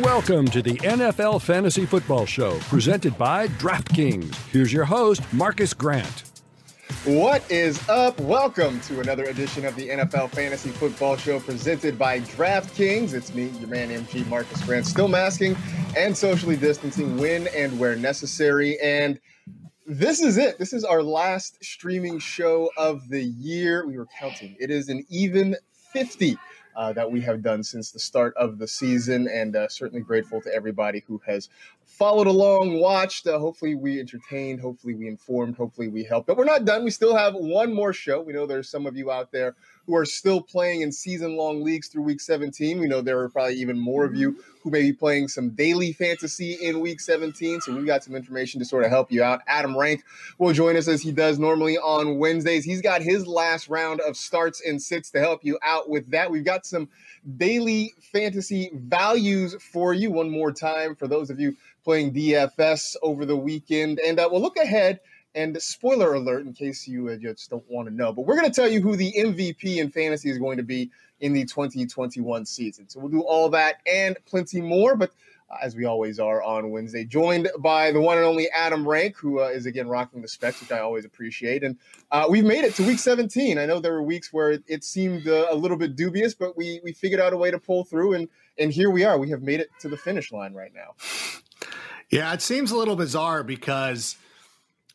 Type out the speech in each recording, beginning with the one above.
Welcome to the NFL Fantasy Football Show, presented by DraftKings. Here's your host, Marcus Grant. What is up? Welcome to another edition of the NFL Fantasy Football Show presented by DraftKings. It's me, your man MG Marcus Grant, still masking and socially distancing when and where necessary. And this is it. This is our last streaming show of the year. We were counting. It is an even 50 uh, that we have done since the start of the season, and uh, certainly grateful to everybody who has followed along, watched. Uh, hopefully, we entertained. Hopefully, we informed. Hopefully, we helped. But we're not done. We still have one more show. We know there's some of you out there who are still playing in season long leagues through week 17. We know there are probably even more of you who may be playing some daily fantasy in week 17. So we've got some information to sort of help you out. Adam Rank will join us as he does normally on Wednesdays. He's got his last round of starts and sits to help you out with that. We've got some daily fantasy values for you one more time for those of you playing DFS over the weekend. And uh, we'll look ahead and spoiler alert, in case you uh, just don't want to know, but we're going to tell you who the MVP in fantasy is going to be in the 2021 season. So we'll do all that and plenty more. But as we always are on Wednesday, joined by the one and only Adam Rank, who uh, is again rocking the specs, which I always appreciate. And uh, we've made it to week 17. I know there were weeks where it, seemed uh, a little bit dubious, but we we figured out a way to pull through, and and here we are. We have made it to the finish line right now. Yeah, it seems a little bizarre because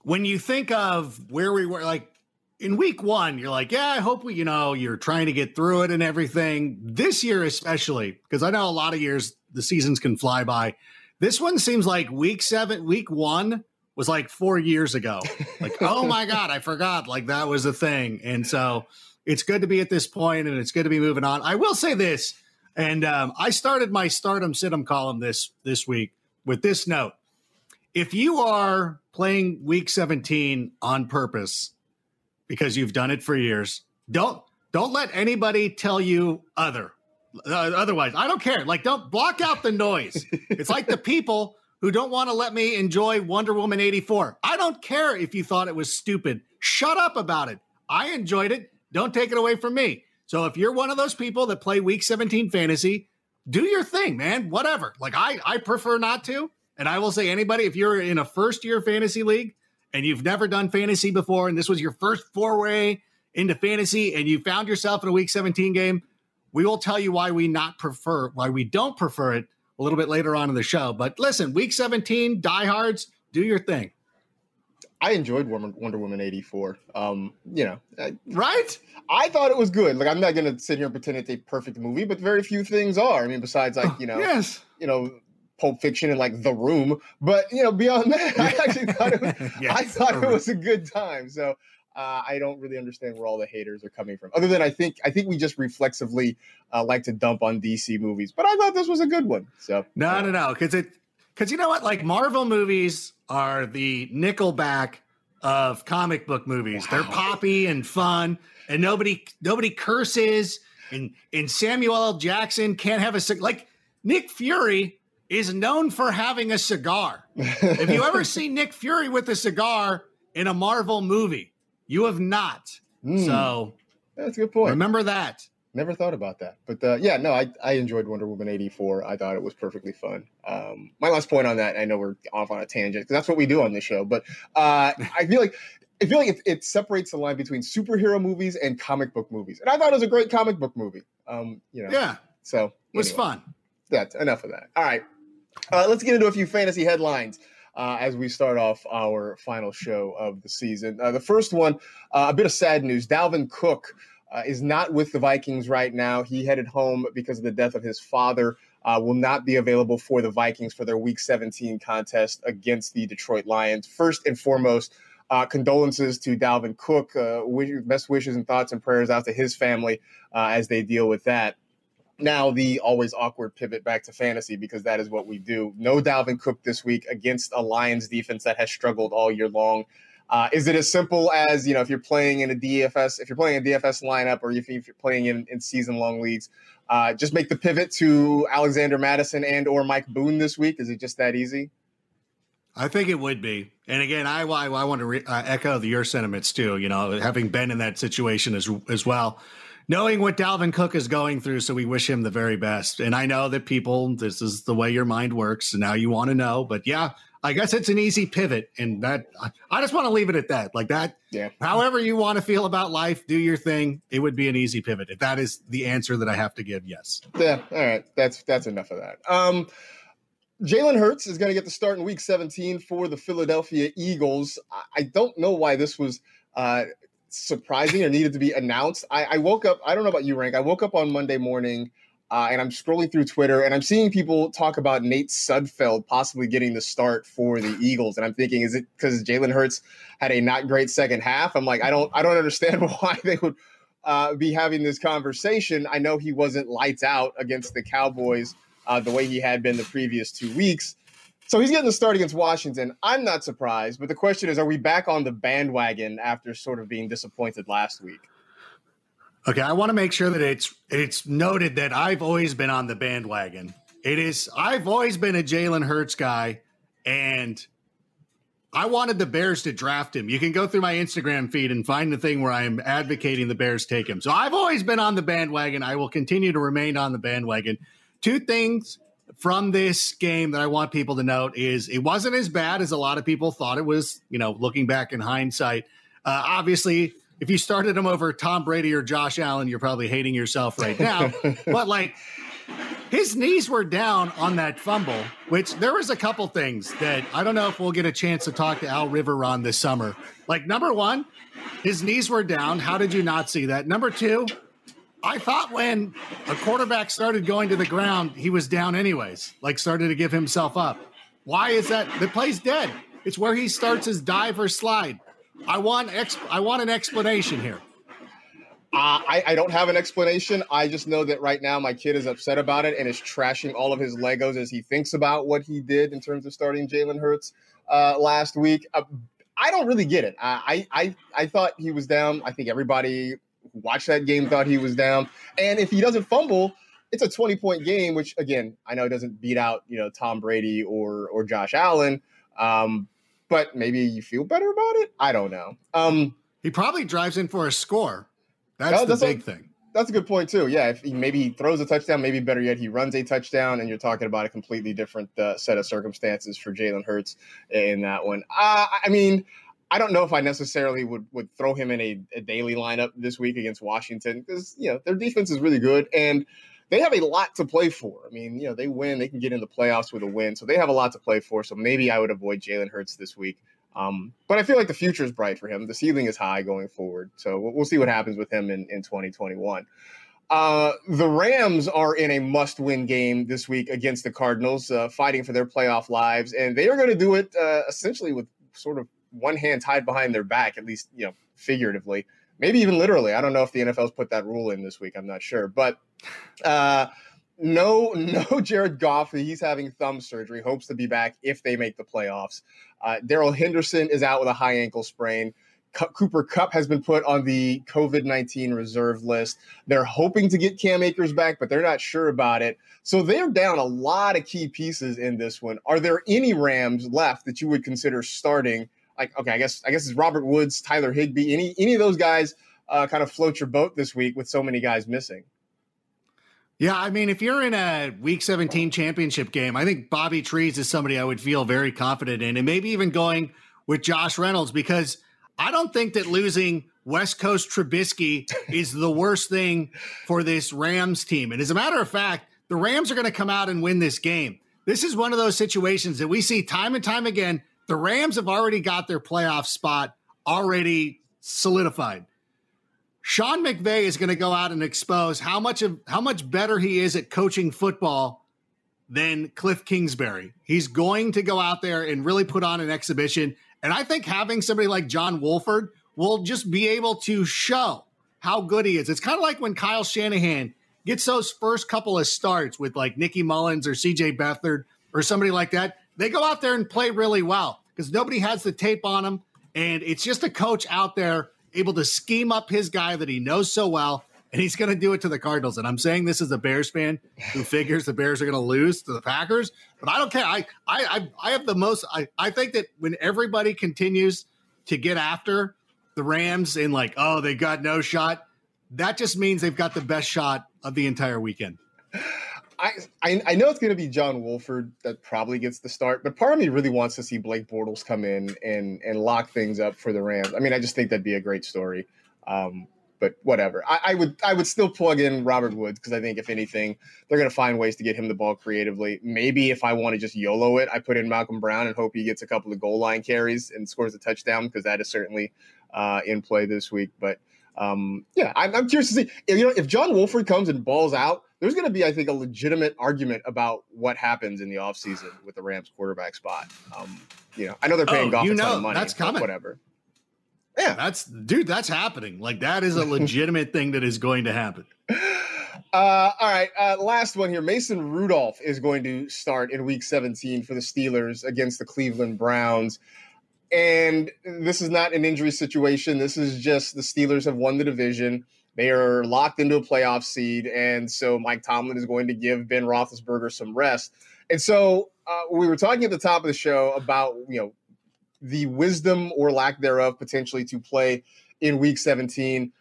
when you think of where we were, like in week one, you're like, yeah, I hope we, you know, you're trying to get through it and everything. This year, especially, because I know a lot of years the seasons can fly by. This one seems like week seven, week one was like four years ago. Like, oh my God, I forgot. Like that was a thing. And so it's good to be at this point and it's good to be moving on. I will say this, and um, I started my stardom situm column this this week with this note if you are playing week 17 on purpose because you've done it for years, don't don't let anybody tell you other uh, otherwise. I don't care. Like don't block out the noise. it's like the people who don't want to let me enjoy Wonder Woman 84. I don't care if you thought it was stupid. Shut up about it. I enjoyed it. Don't take it away from me. So if you're one of those people that play week 17 fantasy, do your thing, man. Whatever. Like I I prefer not to. And I will say, anybody, if you're in a first year fantasy league and you've never done fantasy before, and this was your first foray into fantasy, and you found yourself in a week 17 game, we will tell you why we not prefer, why we don't prefer it a little bit later on in the show. But listen, week 17, diehards, do your thing. I enjoyed Wonder Woman 84. Um, you know, I, right? I thought it was good. Like, I'm not going to sit here and pretend it's a perfect movie, but very few things are. I mean, besides, like, you know, yes. you know, Pulp Fiction and like The Room. But you know, beyond that, I actually thought it was, yes, I thought it was a good time. So uh, I don't really understand where all the haters are coming from. Other than I think I think we just reflexively uh, like to dump on DC movies. But I thought this was a good one. So no, uh, no, no, because it because you know what, like Marvel movies are the Nickelback of comic book movies. Wow. They're poppy and fun, and nobody nobody curses. And and Samuel L. Jackson can't have a like Nick Fury is known for having a cigar. Have you ever seen Nick Fury with a cigar in a Marvel movie? You have not. Mm. So that's a good point. Remember that. Never thought about that. But uh, yeah, no, I, I enjoyed Wonder Woman 84. I thought it was perfectly fun. Um, my last point on that, I know we're off on a tangent because that's what we do on this show, but uh, I feel like I feel like it, it, separates the line between superhero movies and comic book movies. And I thought it was a great comic book movie. Um, you know. Yeah. So it was fun. That's enough of that. All right. Uh, let's get into a few fantasy headlines. Uh, as we start off our final show of the season. Uh, the first one, uh, a bit of sad news. Dalvin Cook uh, is not with the Vikings right now. He headed home because of the death of his father uh, will not be available for the Vikings for their Week 17 contest against the Detroit Lions. First and foremost, uh, condolences to Dalvin Cook. Best wishes and thoughts and prayers out to his family as they deal with that. Now, the always awkward pivot back to fantasy because that is what we do. No Dalvin Cook this week against a Lions defense that has struggled all year long. Uh, is it as simple as you know if you're playing in a DFS, if you're playing a DFS lineup, or if, if you're playing in, in season long leagues, uh, just make the pivot to Alexander Mattison and or Mike Boone this week? Is it just that easy? I think it would be. And again, I, I, I want to re- uh, echo your sentiments too. You know, having been in that situation as as well, knowing what Dalvin Cook is going through, so we wish him the very best. And I know that people, this is the way your mind works, and now you want to know. But yeah, I guess it's an easy pivot, and that I just want to leave it at that. Like that. Yeah. However you want to feel about life, do your thing. It would be an easy pivot. If that is the answer that I have to give, yes. Yeah. All right. That's that's enough of that. Um. Jalen Hurts is going to get the start in Week 17 for the Philadelphia Eagles. I don't know why this was uh, surprising or needed to be announced. I, I, woke up. I don't know about you, Rank. I woke up on Monday morning. Uh, and I'm scrolling through Twitter and I'm seeing people talk about Nate Sudfeld possibly getting the start for the Eagles. And I'm thinking, is it because Jalen Hurts had a not great second half? I'm like, I don't, I don't understand why they would uh, be having this conversation. I know he wasn't lights out against the Cowboys uh, the way he had been the previous two weeks. So he's getting the start against Washington. I'm not surprised, but the question is, are we back on the bandwagon after sort of being disappointed last week? Okay, I want to make sure that it's it's noted that I've always been on the bandwagon. It is I've always been a Jalen Hurts guy, and I wanted the Bears to draft him. You can go through my Instagram feed and find the thing where I'm advocating the Bears take him. So I've always been on the bandwagon. I will continue to remain on the bandwagon. Two things from this game that I want people to note is it wasn't as bad as a lot of people thought it was, you know, looking back in hindsight. Uh, obviously, if you started him over Tom Brady or Josh Allen, you're probably hating yourself right now. but like his knees were down on that fumble, which there was a couple things that I don't know if we'll get a chance to talk to Al Riveron this summer. Like number one, his knees were down. How did you not see that? Number two, I thought when a quarterback started going to the ground, he was down anyways, like started to give himself up. Why is that? The play's dead. It's where he starts his dive or slide. I want exp- I want an explanation here. Uh, I, I, don't have an explanation. I just know that right now my kid is upset about it and is trashing all of his Legos as he thinks about what he did in terms of starting Jalen Hurts uh, last week. Uh, I don't really get it. I, I I thought he was down. I think everybody watched that game thought he was down. And if he doesn't fumble, it's a 20 point game, which again, I know it doesn't beat out, you know, Tom Brady or or Josh Allen. Um, but maybe you feel better about it. I don't know. Um, he probably drives in for a score. That's, that's the big a, thing. That's a good point too. Yeah, if he maybe he throws a touchdown, maybe better yet, he runs a touchdown, and you're talking about a completely different uh, set of circumstances for Jalen Hurts in that one. Uh, I mean, I don't know if I necessarily would would throw him in a, a daily lineup this week against Washington because you know their defense is really good and they have a lot to play for. I mean, you know, they win, they can get in the playoffs with a win, so they have a lot to play for. So maybe I would avoid Jalen Hurts this week. Um, but I feel like the future is bright for him. The ceiling is high going forward. So we'll, we'll see what happens with him in, in 2021. Uh, the Rams are in a must win game this week against the Cardinals, uh, fighting for their playoff lives. And they are going to do it uh, essentially with sort of one hand tied behind their back, at least, you know, figuratively, maybe even literally. I don't know if the NFL's put that rule in this week. I'm not sure. But uh, no, no Jared Goff. He's having thumb surgery, hopes to be back if they make the playoffs. Uh, Darrell Henderson is out with a high ankle sprain. Cooper Kupp has been put on the COVID 19 reserve list. They're hoping to get Cam Akers back, but they're not sure about it. So they're down a lot of key pieces in this one. Are there any Rams left that you would consider starting like okay, I guess I guess it's Robert Woods, Tyler Higbee, any any of those guys uh, kind of float your boat this week with so many guys missing. Yeah, I mean, if you're in a Week 17 championship game, I think Bobby Trees is somebody I would feel very confident in, and maybe even going with Josh Reynolds because I don't think that losing West Coast Trubisky is the worst thing for this Rams team. And as a matter of fact, the Rams are going to come out and win this game. This is one of those situations that we see time and time again the Rams have already got their playoff spot already solidified. Sean McVay is going to go out and expose how much of how much better he is at coaching football than Cliff Kingsbury. He's going to go out there and really put on an exhibition. And I think having somebody like John Wolford will just be able to show how good he is. It's kind of like when Kyle Shanahan gets those first couple of starts with like Nicky Mullens or CJ Beathard or somebody like that. They go out there and play really well because nobody has the tape on them. And it's just a coach out there able to scheme up his guy that he knows so well and he's going to do it to the Cardinals. And I'm saying this as a Bears fan who figures the Bears are going to lose to the Packers, but I don't care. I I I have the most. I I think that when everybody continues to get after the Rams and like, oh, they got no shot, that just means they've got the best shot of the entire weekend. I, I, I know it's going to be John Wolford that probably gets the start, but part of me really wants to see Blake Bortles come in and and lock things up for the Rams. I mean, I just think that'd be a great story. Um, but whatever. I, I, would I would still plug in Robert Woods because I think if anything, they're going to find ways to get him the ball creatively. Maybe if I want to just YOLO it, I put in Malcolm Brown and hope he gets a couple of goal line carries and scores a touchdown because that is certainly uh, in play this week. But um, yeah, I'm, I'm, curious to see. If, you know, if John Wolford comes and balls out, there's going to be, I think, a legitimate argument about what happens in the offseason with the Rams quarterback spot. Um, you know, I know they're paying oh, Goff you know, a ton of money. That's coming. Whatever. Yeah, that's dude. That's happening. Like that is a legitimate thing that is going to happen. Uh, all right, uh, last one here. Mason Rudolph is going to start in Week 17 for the Steelers against the Cleveland Browns. And this is not an injury situation. This is just the Steelers have won the division. They are locked into a playoff seed, and so Mike Tomlin is going to give Ben Roethlisberger some rest. And so uh, we were talking at the top of the show about you know the wisdom or lack thereof potentially to play in week 17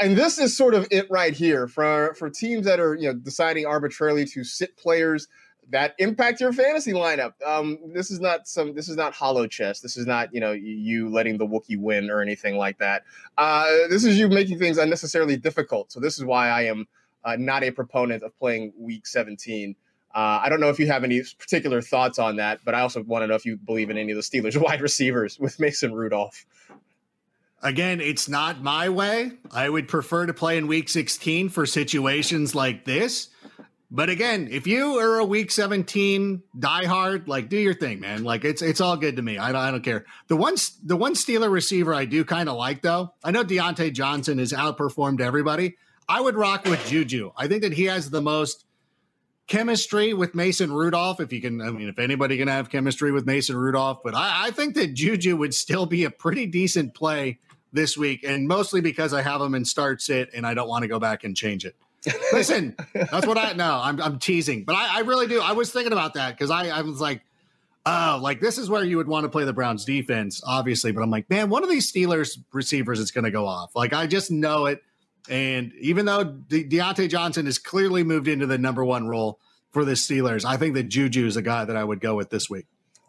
and this is sort of it right here for for teams that are you know deciding arbitrarily to sit players that impact your fantasy lineup. Um, this is not some. This is not holochess. This is not you know you letting the Wookiee win or anything like that. Uh, this is you making things unnecessarily difficult. So this is why I am uh, not a proponent of playing Week 17 uh, I don't know if you have any particular thoughts on that, but I also want to know if you believe in any of the Steelers wide receivers with Mason Rudolph. Again, it's not my way. I would prefer to play in week 16 for situations like this. But again, if you are a week 17 diehard, like do your thing, man. Like it's it's all good to me. I don't, I don't care. The one the one Steeler receiver I do kind of like though. I know Diontae Johnson has outperformed everybody. I would rock with Juju. I think that he has the most chemistry with Mason Rudolph. If you can, I mean, if anybody can have chemistry with Mason Rudolph, but I, I, think that Juju would still be a pretty decent play this week, and mostly because I have him in start sit and I don't want to go back and change it. Listen, that's what I know. I'm, I'm teasing, but I, I really do. I was thinking about that because I, I was like, oh, like this is where you would want to play the Browns defense, obviously. But I'm like, man, one of these Steelers receivers is going to go off. Like I just know it. And even though De- Diontae Johnson has clearly moved into the number one role for the Steelers, I think that Juju is a guy that I would go with this week.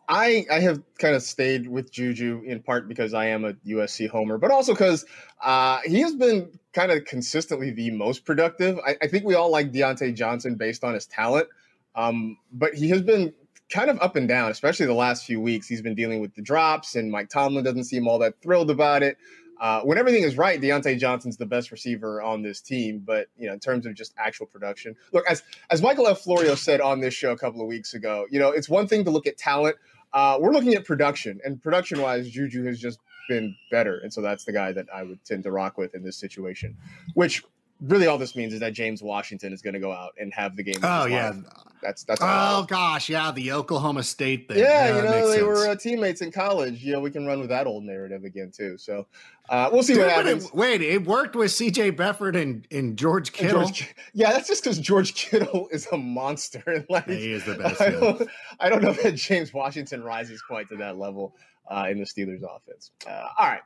I, I have kind of stayed with Juju in part because I am a USC homer, but also because uh, he has been kind of consistently the most productive. I, I, think we all like Diontae Johnson based on his talent, um, but he has been kind of up and down, especially the last few weeks. He's been dealing with the drops, and Mike Tomlin doesn't seem all that thrilled about it. Uh, when everything is right, Diontae Johnson's the best receiver on this team. But you know, in terms of just actual production, look as as Michael F. Florio said on this show a couple of weeks ago, you know, it's one thing to look at talent. Uh, we're looking at production, and production wise, Juju has just been better, and so that's the guy that I would tend to rock with in this situation. Which really all this means is that James Washington is going to go out and have the game. Oh yeah, that's that's. Oh gosh, yeah, the Oklahoma State thing. Yeah, yeah you know they sense. were uh, teammates in college. You know we can run with that old narrative again too. So uh, we'll see Dude, what happens. It, wait, it worked with C.J. Beathard and, and George Kittle. And George, yeah, that's just because George Kittle is a monster. like, he is the best. I don't, I don't know that James Washington rises quite to that level uh, in the Steelers offense. Uh, all right.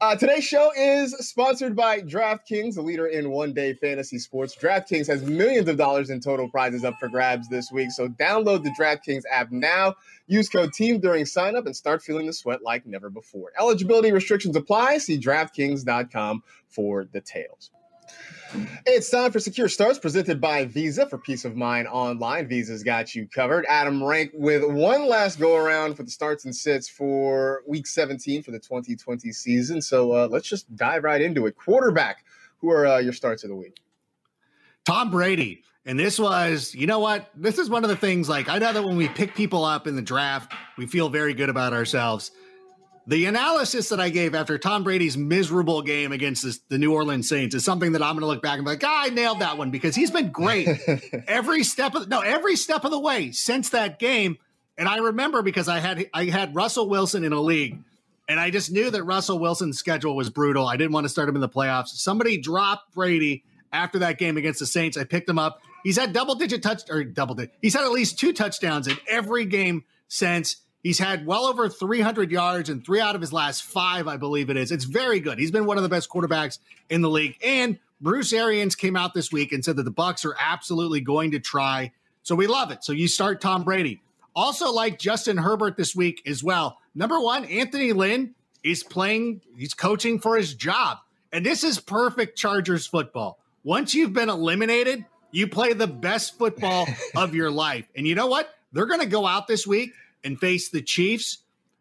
Uh, today's show is sponsored by DraftKings, the leader in one day fantasy sports. DraftKings has millions of dollars in total prizes up for grabs this week. So download the DraftKings app now. Use code TEAM during sign up and start feeling the sweat like never before. Eligibility restrictions apply. See DraftKings.com for details. It's time for Secure Starts presented by Visa for peace of mind online. Visa's got you covered. Adam Rank with one last go around for the starts and sits for week 17 for the 2020 season. So uh, let's just dive right into it. Quarterback, who are uh, your starts of the week? Tom Brady. And this was, you know what? This is one of the things like I know that when we pick people up in the draft, we feel very good about ourselves. The analysis that I gave after Tom Brady's miserable game against this, the New Orleans Saints is something that I'm going to look back and be like, ah, I nailed that one because he's been great every step of no every step of the way since that game. And I remember because I had I had Russell Wilson in a league, and I just knew that Russell Wilson's schedule was brutal. I didn't want to start him in the playoffs. Somebody dropped Brady after that game against the Saints. I picked him up. He's had double digit touch or double digit. He's had at least two touchdowns in every game since. He's had well over 300 yards in three out of his last five, I believe it is. It's very good. He's been one of the best quarterbacks in the league. And Bruce Arians came out this week and said that the Bucks are absolutely going to try. So we love it. So you start Tom Brady. Also, like Justin Herbert this week as well. Number one, Anthony Lynn is playing, he's coaching for his job. And this is perfect Chargers football. Once you've been eliminated, you play the best football of your life. And you know what? They're going to go out this week and face the Chiefs,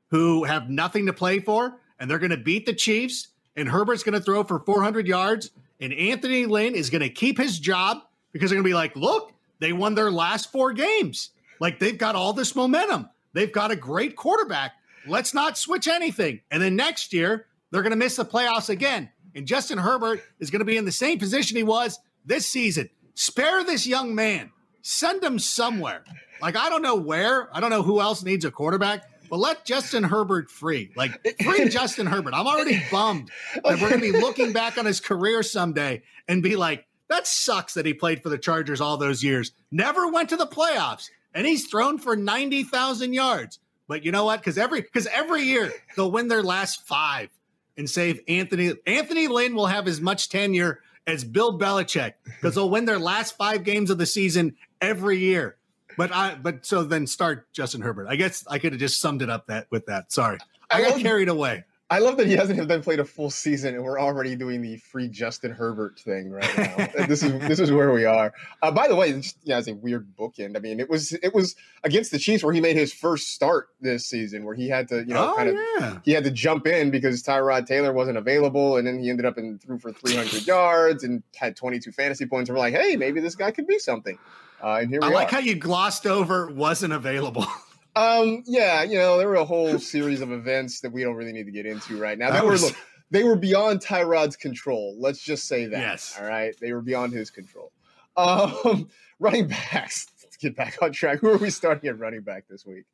who have nothing to play for, and they're going to beat the Chiefs. And Herbert's going to throw for 400 yards, and Anthony Lynn is going to keep his job because they're going to be like, look, they won their last four games. Like they've got all this momentum. They've got a great quarterback. Let's not switch anything. And then next year, they're going to miss the playoffs again. And Justin Herbert is going to be in the same position he was this season. Spare this young man, send him somewhere. Like, I don't know where. I don't know who else needs a quarterback, but let Justin Herbert free. Like, free Justin Herbert. I'm already bummed that we're going to be looking back on his career someday and be like, that sucks that he played for the Chargers all those years, never went to the playoffs, and he's thrown for 90,000 yards. But you know what? Because every because every year they'll win their last five and save Anthony. Anthony Lynn will have as much tenure as Bill Belichick because they'll win their last five games of the season every year. But I but so then start Justin Herbert. I guess I could have just summed it up that with that. Sorry. I, I got love, carried away. I love that he hasn't even played a full season and we're already doing the free Justin Herbert thing right now. this is this is where we are. Uh, by the way, just, yeah, it's a weird bookend. I mean, it was it was against the Chiefs where he made his first start this season, where he had to you know oh, kind of yeah. he had to jump in because Tyrod Taylor wasn't available, and then he ended up and threw for 300 yards and had 22 fantasy points. And we're like, hey, maybe this guy could be something. Uh, and here we I like are. how you glossed over wasn't available. Um, yeah, you know, there were a whole series of events that we don't really need to get into right now. That, that was... were look, they were beyond Tyrod's control. Let's just say that. Yes. All right. They were beyond his control. Um, running backs. Let's get back on track. Who are we starting at running back this week?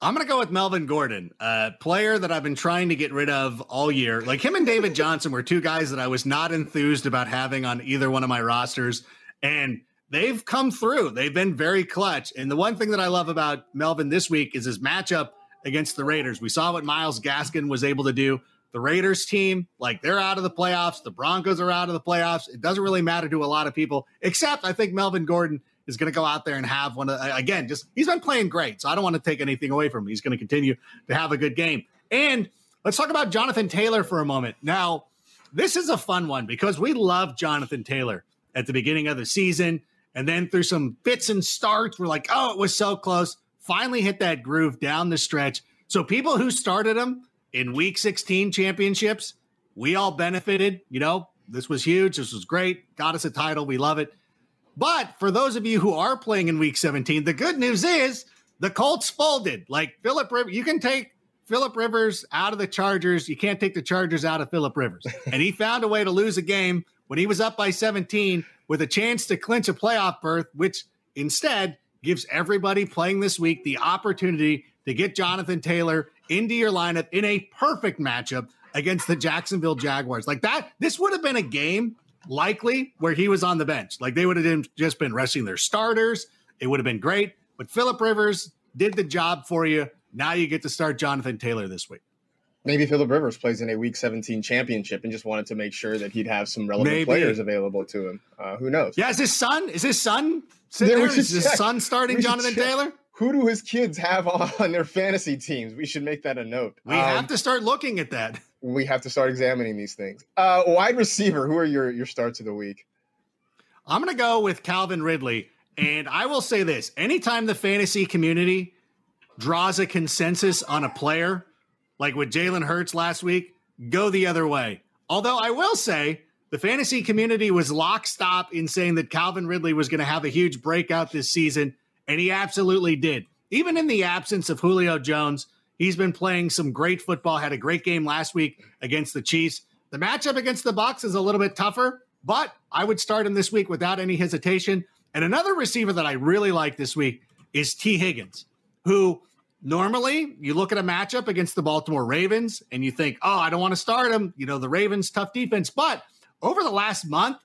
I'm going to go with Melvin Gordon, a player that I've been trying to get rid of all year. Like him and David Johnson were two guys that I was not enthused about having on either one of my rosters. And they've come through. They've been very clutch. And the one thing that I love about Melvin this week is his matchup against the Raiders. We saw what Myles Gaskin was able to do. The Raiders team, like they're out of the playoffs. The Broncos are out of the playoffs. It doesn't really matter to a lot of people, except I think Melvin Gordon is going to go out there and have one of, again, just he's been playing great. So I don't want to take anything away from him. He's going to continue to have a good game. And let's talk about Jonathan Taylor for a moment. Now, this is a fun one because we love Jonathan Taylor at the beginning of the season. And then through some fits and starts, we're like, oh, it was so close. Finally hit that groove down the stretch. So people who started him in week 16 championships, we all benefited. You know, this was huge. This was great. Got us a title. We love it. But for those of you who are playing in week 17, the good news is the Colts folded. Like Philip Rivers, you can take Philip Rivers out of the Chargers. You can't take the Chargers out of Philip Rivers. and he found a way to lose a game when he was up by 17 with a chance to clinch a playoff berth, which instead gives everybody playing this week the opportunity to get Jonathan Taylor into your lineup in a perfect matchup against the Jacksonville Jaguars. Like that, this would have been a game likely where he was on the bench. Like they would have just been resting their starters. It would have been great. But Philip Rivers did the job for you. Now you get to start Jonathan Taylor this week. Maybe Philip Rivers plays in a Week 17 championship and just wanted to make sure that he'd have some relevant Maybe. players available to him. Uh, who knows? Yeah, is his son? Is his son sitting there? Is his son starting Jonathan Taylor? Who do his kids have on their fantasy teams? We should make that a note. We um, have to start looking at that. We have to start examining these things. Uh, wide receiver. Who are your your starts of the week? I'm going to go with Calvin Ridley, and I will say this: anytime the fantasy community draws a consensus on a player, like with Jalen Hurts last week, go the other way. Although I will say, the fantasy community was lockstop in saying that Calvin Ridley was going to have a huge breakout this season, and he absolutely did. Even in the absence of Julio Jones, he's been playing some great football. Had a great game last week against the Chiefs. The matchup against the Bucs is a little bit tougher, but I would start him this week without any hesitation. And another receiver that I really like this week is Tee Higgins, who normally you look at a matchup against the Baltimore Ravens and you think, oh, I don't want to start him. You know, the Ravens, tough defense. But over the last month,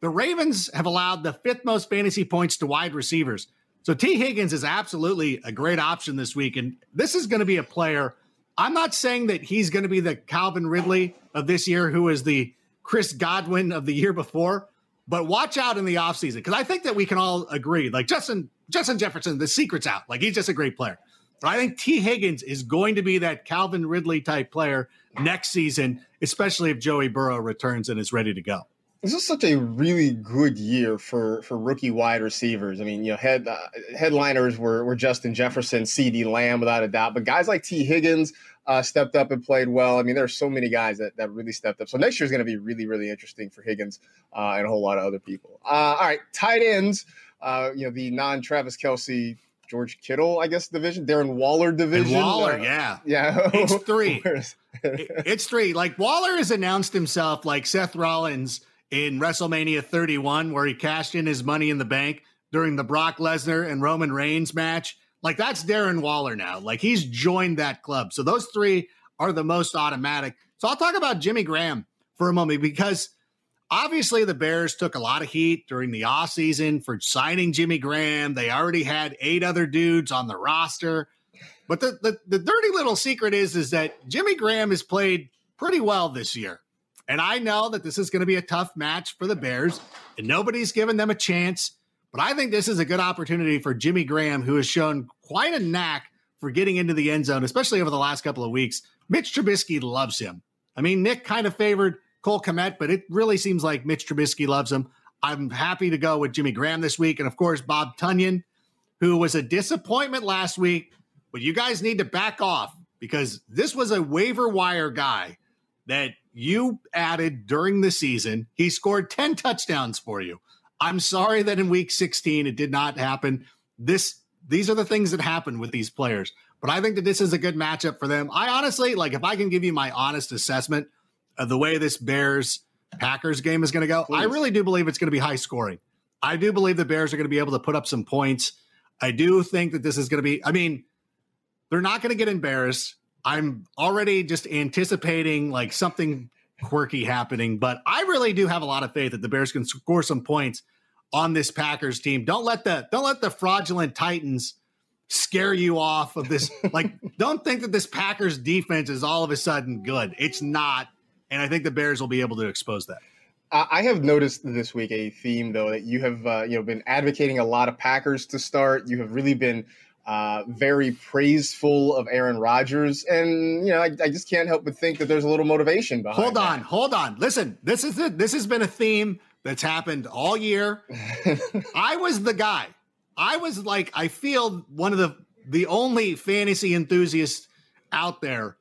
the Ravens have allowed the fifth most fantasy points to wide receivers. So Tee Higgins is absolutely a great option this week. And this is going to be a player. I'm not saying that he's going to be the Calvin Ridley of this year, who is the Chris Godwin of the year before, but watch out in the offseason because I think that we can all agree. Like Justin, Justin Jefferson, the secret's out. Like he's just a great player. But I think Tee Higgins is going to be that Calvin Ridley type player next season, especially if Joey Burrow returns and is ready to go. This is such a really good year for for rookie wide receivers. I mean, you know, head uh, headliners were were Justin Jefferson, CeeDee Lamb, without a doubt, but guys like T. Higgins uh, stepped up and played well. I mean, there are so many guys that that really stepped up. So next year is going to be really really interesting for Higgins uh, and a whole lot of other people. Uh, all right, tight ends. Uh, you know, the non Travis Kelce George Kittle, I guess, division, Darren Waller division. And Waller, uh, yeah. Yeah. it's three. it's three. Like Waller has announced himself like Seth Rollins in WrestleMania 31, where he cashed in his money in the bank during the Brock Lesnar and Roman Reigns match. Like that's Darren Waller now. Like he's joined that club. So those three are the most automatic. So I'll talk about Jimmy Graham for a moment because Obviously, the Bears took a lot of heat during the offseason for signing Jimmy Graham. They already had eight other dudes on the roster. But the, the, the dirty little secret is, is that Jimmy Graham has played pretty well this year. And I know that this is going to be a tough match for the Bears, and nobody's given them a chance. But I think this is a good opportunity for Jimmy Graham, who has shown quite a knack for getting into the end zone, especially over the last couple of weeks. Mitch Trubisky loves him. I mean, Nick kind of favored Cole Kmet, but it really seems like Mitch Trubisky loves him. I'm happy to go with Jimmy Graham this week. And of course, Bob Tonyan, who was a disappointment last week, but you guys need to back off because this was a waiver wire guy that you added during the season. He scored 10 touchdowns for you. I'm sorry that in week 16 it did not happen. This these are the things that happen with these players. But I think that this is a good matchup for them. I honestly, like if I can give you my honest assessment, Uh, the way this Bears Packers game is going to go, Please. I really do believe it's going to be high scoring. I do believe the Bears are going to be able to put up some points. I do think that this is going to be, I mean, they're not going to get embarrassed. I'm already just anticipating like something quirky happening, but I really do have a lot of faith that the Bears can score some points on this Packers team. Don't let the don't let the fraudulent Titans scare you off of this. like, don't think that this Packers defense is all of a sudden good. It's not. And I think the Bears will be able to expose that. I have noticed this week a theme though that you have uh, you know been advocating a lot of Packers to start. You have really been uh, very praiseful of Aaron Rodgers, and you know I, I, just can't help but think that there's a little motivation behind. Hold on, that. hold on. Listen, this is it. This has been a theme that's happened all year. I was the guy. I was like, I feel one of the the only fantasy enthusiasts out there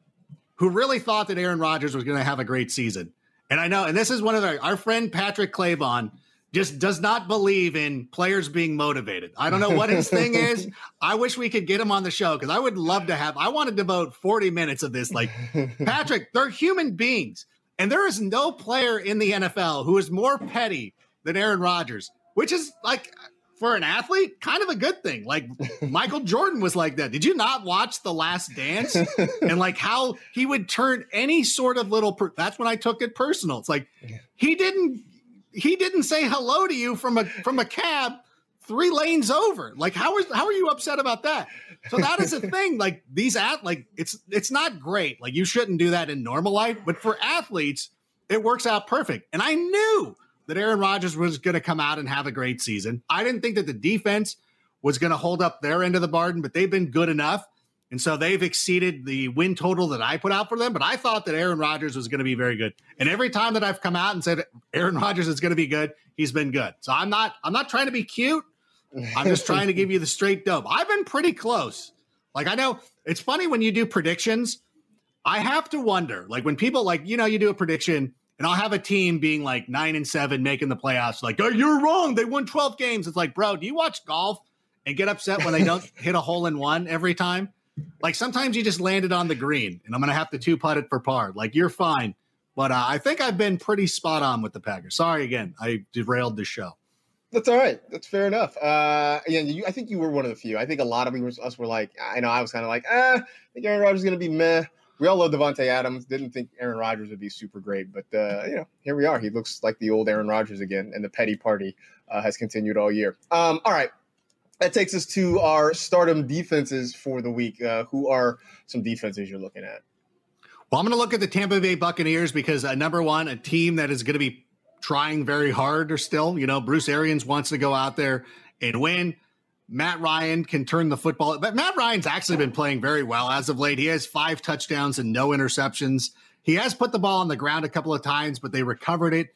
who really thought that Aaron Rodgers was going to have a great season. And I know, and this is one of the, our friend Patrick Claybon just does not believe in players being motivated. I don't know what his thing is. I wish we could get him on the show because I would love to have, I want to devote 40 minutes of this. Like, Patrick, they're human beings. And there is no player in the NFL who is more petty than Aaron Rodgers, which is like, for an athlete, kind of a good thing. Like Michael Jordan was like that. Did you not watch The Last Dance? and like how he would turn any sort of little per- that's when I took it personal. It's like he didn't he didn't say hello to you from a from a cab three lanes over. Like how is how are you upset about that? So that is a thing. Like these at like it's it's not great. Like you shouldn't do that in normal life, but for athletes, it works out perfect. And I knew that Aaron Rodgers was going to come out and have a great season. I didn't think that the defense was going to hold up their end of the bargain, but they've been good enough. And so they've exceeded the win total that I put out for them. But I thought that Aaron Rodgers was going to be very good. And every time that I've come out and said Aaron Rodgers is going to be good, he's been good. So I'm not I'm not trying to be cute. I'm just trying to give you the straight dope. I've been pretty close. Like I know it's funny when you do predictions. I have to wonder, like when people like, you know, you do a prediction and I'll have a team being like nine and seven, making the playoffs. Like, oh, you're wrong. They won 12 games. It's like, bro, do you watch golf and get upset when they don't hit a hole in one every time? Like sometimes you just landed on the green, and I'm gonna have to two putt it for par. Like you're fine, but uh, I think I've been pretty spot on with the Packers. Sorry again, I derailed the show. That's all right. That's fair enough. Uh, again, you, I think you were one of the few. I think a lot of us were like, I know I was kind of like, ah, I think Aaron Rodgers is going to be meh. We all love Davante Adams. Didn't think Aaron Rodgers would be super great, but uh, you know, here we are. He looks like the old Aaron Rodgers again, and the petty party uh, has continued all year. Um, all right, that takes us to our stardom defenses for the week. Uh, who are some defenses you're looking at? Well, I'm going to look at the Tampa Bay Buccaneers because uh, number one, a team that is going to be trying very hard or still, you know, Bruce Arians wants to go out there and win. Matt Ryan can turn the football, but Matt Ryan's actually been playing very well as of late. He has five touchdowns and no interceptions. He has put the ball on the ground a couple of times, but they recovered it.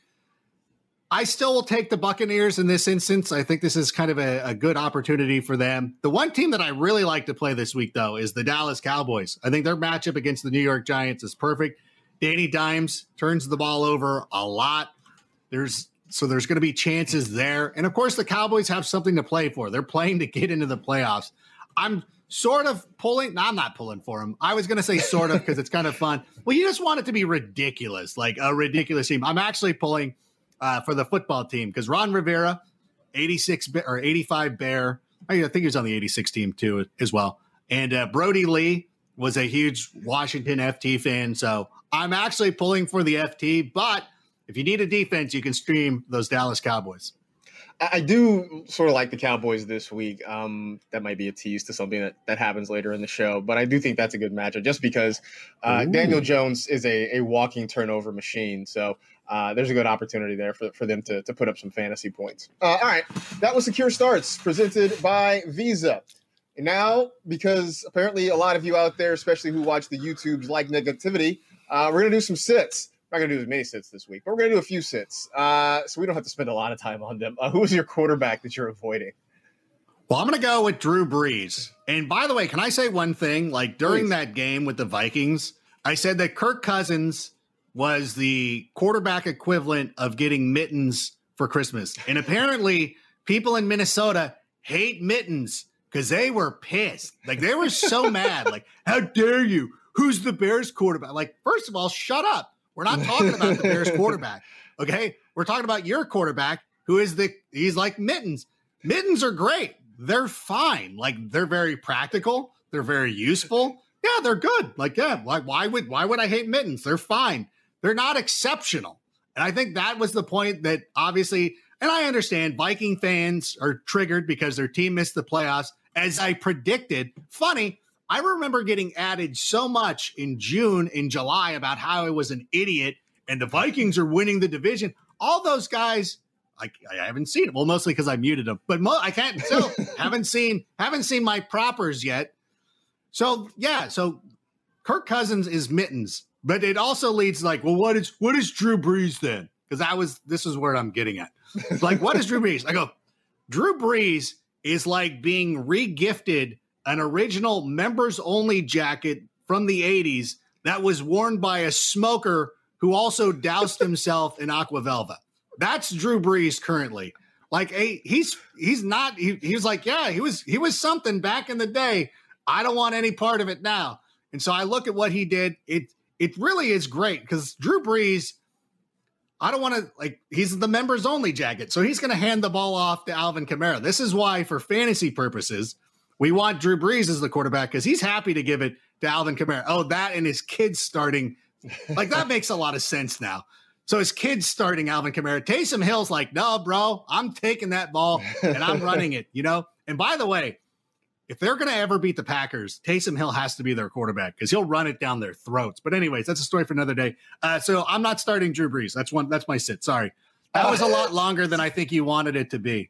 I still will take the Buccaneers in this instance. I think this is kind of a, a, good opportunity for them. The one team that I really like to play this week, though, is the Dallas Cowboys. I think their matchup against the New York Giants is perfect. Danny Dimes turns the ball over a lot. There's so there's going to be chances there, and of course the Cowboys have something to play for. They're playing to get into the playoffs. I'm sort of pulling. No, I'm not pulling for them. I was going to say sort of because it's kind of fun. Well, you just want it to be ridiculous, like a ridiculous team. I'm actually pulling uh, for the football team because Ron Rivera, 86 or 85 Bear, I think he was on the 86 team too as well. And uh, Brodie Lee was a huge Washington FT fan. So I'm actually pulling for the FT. But if you need a defense, you can stream those Dallas Cowboys. I do sort of like the Cowboys this week. Um, that might be a tease to something that, that happens later in the show, but I do think that's a good matchup just because uh, Daniel Jones is a, a walking turnover machine. So uh, there's a good opportunity there for, for them to, to put up some fantasy points. Uh, all right. That was Secure Starts presented by Visa. And now, because apparently a lot of you out there, especially who watch the YouTubes, like negativity, uh, we're going to do some sits. Not going to do as many sits this week, but we're going to do a few sits. Uh, so we don't have to spend a lot of time on them. Uh, who is your quarterback that you're avoiding? Well, I'm going to go with Drew Brees. And by the way, can I say one thing? Like during Please. that game with the Vikings, I said that Kirk Cousins was the quarterback equivalent of getting mittens for Christmas. And apparently, people in Minnesota hate mittens because they were pissed. Like they were so mad. Like, how dare you? Who's the Bears quarterback? Like, first of all, shut up. We're not talking about the Bears quarterback. Okay. We're talking about your quarterback who is the, he's like mittens. Mittens are great. They're fine. Like, they're very practical. They're very useful. Yeah, they're good. Like, yeah, why, why would why would I hate mittens? They're fine. They're not exceptional. And I think that was the point that obviously, and I understand Viking fans are triggered because their team missed the playoffs. As I predicted, funny, I remember getting added so much in June and July about how I was an idiot and the Vikings are winning the division. All those guys, I, I haven't seen it. Well, mostly because I muted them, but mo- I can't still haven't seen haven't seen my propers yet. So yeah, so Kirk Cousins is mittens but it also leads like, well, what is what is Drew Brees then? Because I was this is where I'm getting at. like, what is Drew Brees? I go, Drew Brees is like being regifted an original members only jacket from the 80s that was worn by a smoker who also doused himself in aqua velva. That's Drew Brees currently. Like a, he's he's not he, he was like, yeah, he was he was something back in the day. I don't want any part of it now. And so I look at what he did. It it really is great because Drew Brees, I don't want to like he's the members only jacket, so he's going to hand the ball off to Alvin Kamara. This is why, for fantasy purposes, we want Drew Brees as the quarterback because he's happy to give it to Alvin Kamara. Oh, that and his kids starting, like that makes a lot of sense now. So his kids starting Alvin Kamara. Taysom Hill's like, no, bro, I'm taking that ball and I'm running it, you know? And by the way, if they're going to ever beat the Packers, Taysom Hill has to be their quarterback because he'll run it down their throats. But anyways, that's a story for another day. Uh, so I'm not starting Drew Brees. That's one. That's my sit. Sorry, that was a lot longer than I think you wanted it to be.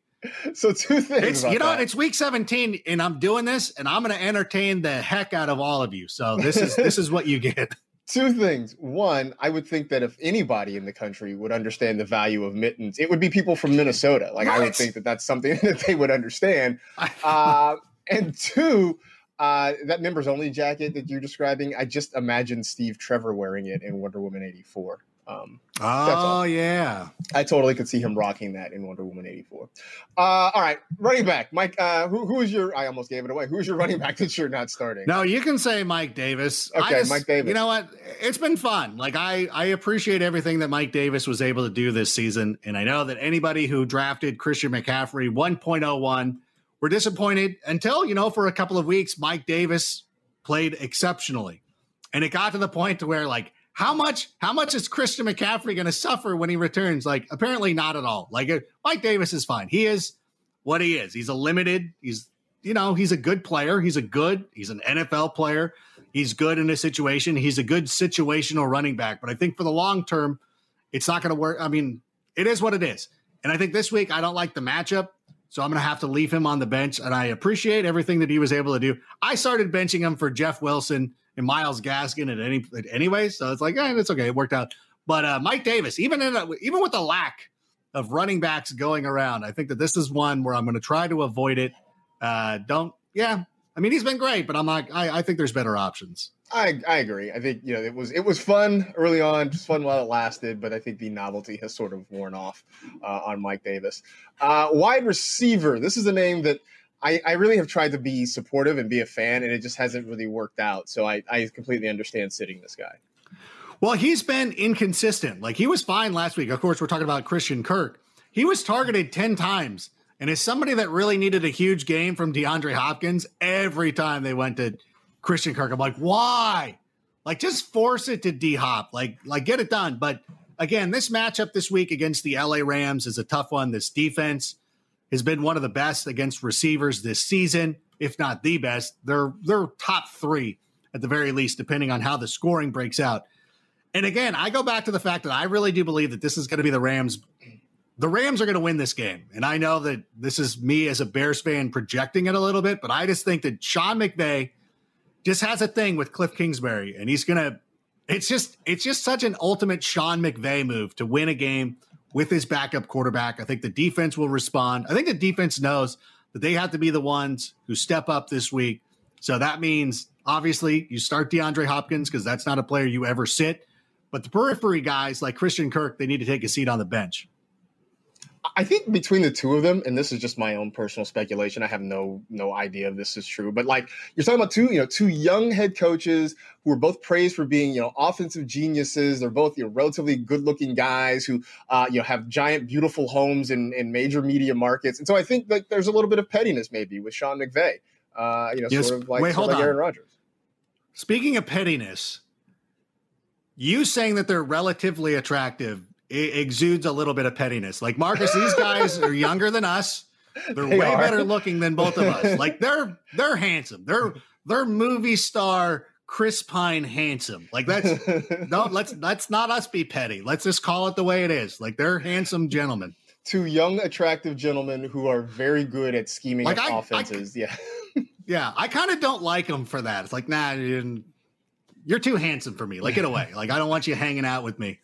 So two things. you know, that. it's week 17, and I'm doing this, and I'm going to entertain the heck out of all of you. So this is this is what you get. Two things. One, I would think that if anybody in the country would understand the value of mittens, it would be people from Minnesota. Like right. I would think that that's something that they would understand. Uh, and two, uh, that members only jacket that you're describing, I just imagine Steve Trevor wearing it in Wonder Woman 84. Um, oh yeah, I totally could see him rocking that in Wonder Woman eighty four. Uh, all right, running back, Mike. Uh, who who is your? I almost gave it away. Who's your running back that you're not starting? No, you can say Mike Davis. Okay, just, Mike Davis. You know what? It's been fun. Like I I appreciate everything that Mike Davis was able to do this season, and I know that anybody who drafted Christian McCaffrey one point oh one were disappointed until you know for a couple of weeks Mike Davis played exceptionally, and it got to the point to where like how much how much is Christian McCaffrey going to suffer when he returns? Like apparently not at all. Like uh, Mike Davis is fine. He is what he is. He's a limited. He's you know he's a good player. He's a good. He's an NFL player. He's good in a situation. He's a good situational running back. But I think for the long term, it's not going to work. I mean, it is what it is. And I think this week I don't like the matchup. So I'm going to have to leave him on the bench. And I appreciate everything that he was able to do. I started benching him for Jeff Wilson and Myles Gaskin at any anyway. So it's like, eh, it's okay. It worked out. But uh, Mike Davis, even in a, even with the lack of running backs going around, I think that this is one where I'm going to try to avoid it. Uh, don't, yeah. I mean, he's been great, but I'm like, I, I think there's better options. I, I agree. I think you know it was it was fun early on, just fun while it lasted, but I think the novelty has sort of worn off uh, on Mike Davis. Uh, wide receiver. This is a name that I, I really have tried to be supportive and be a fan, and it just hasn't really worked out. So I, I completely understand sitting this guy. Well, he's been inconsistent. Like he was fine last week. Of course, we're talking about Christian Kirk. He was targeted 10 times. And as somebody that really needed a huge game from DeAndre Hopkins, every time they went to Christian Kirk, I'm like, why? Like just force it to D Hop. Like, like get it done. But again, this matchup this week against the LA Rams is a tough one. This defense has been one of the best against receivers this season, if not the best. They're they're top three at the very least, depending on how the scoring breaks out. And again, I go back to the fact that I really do believe that this is going to be the Rams. The Rams are going to win this game. And I know that this is me as a Bears fan projecting it a little bit, but I just think that Sean McVay just has a thing with Cliff Kingsbury. And he's going to, it's just, it's just such an ultimate Sean McVay move to win a game with his backup quarterback. I think the defense will respond. I think the defense knows that they have to be the ones who step up this week. So that means obviously you start DeAndre Hopkins because that's not a player you ever sit. But the periphery guys like Christian Kirk, they need to take a seat on the bench. I think between the two of them, and this is just my own personal speculation. I have no no idea if this is true, but like you're talking about two, you know, two young head coaches who are both praised for being, you know, offensive geniuses. They're both, you know, relatively good looking guys who, uh, you know, have giant, beautiful homes in, in major media markets. And so I think that there's a little bit of pettiness maybe with Sean McVay, uh, you know, yes. sort of like, Wait, sort of like Aaron Rodgers. Speaking of pettiness, you saying that they're relatively attractive exudes a little bit of pettiness. Like Marcus, these guys are younger than us. They're they way are. better looking than both of us. Like they're they're handsome. They're they're movie star Chris Pine handsome. Like that's no, let's let's not us be petty. Let's just call it the way it is. Like they're handsome gentlemen. Two young, attractive gentlemen who are very good at scheming like I, offenses. I, yeah. yeah. I kind of don't like them for that. It's like, nah, you're too handsome for me. Like, get away. Like, I don't want you hanging out with me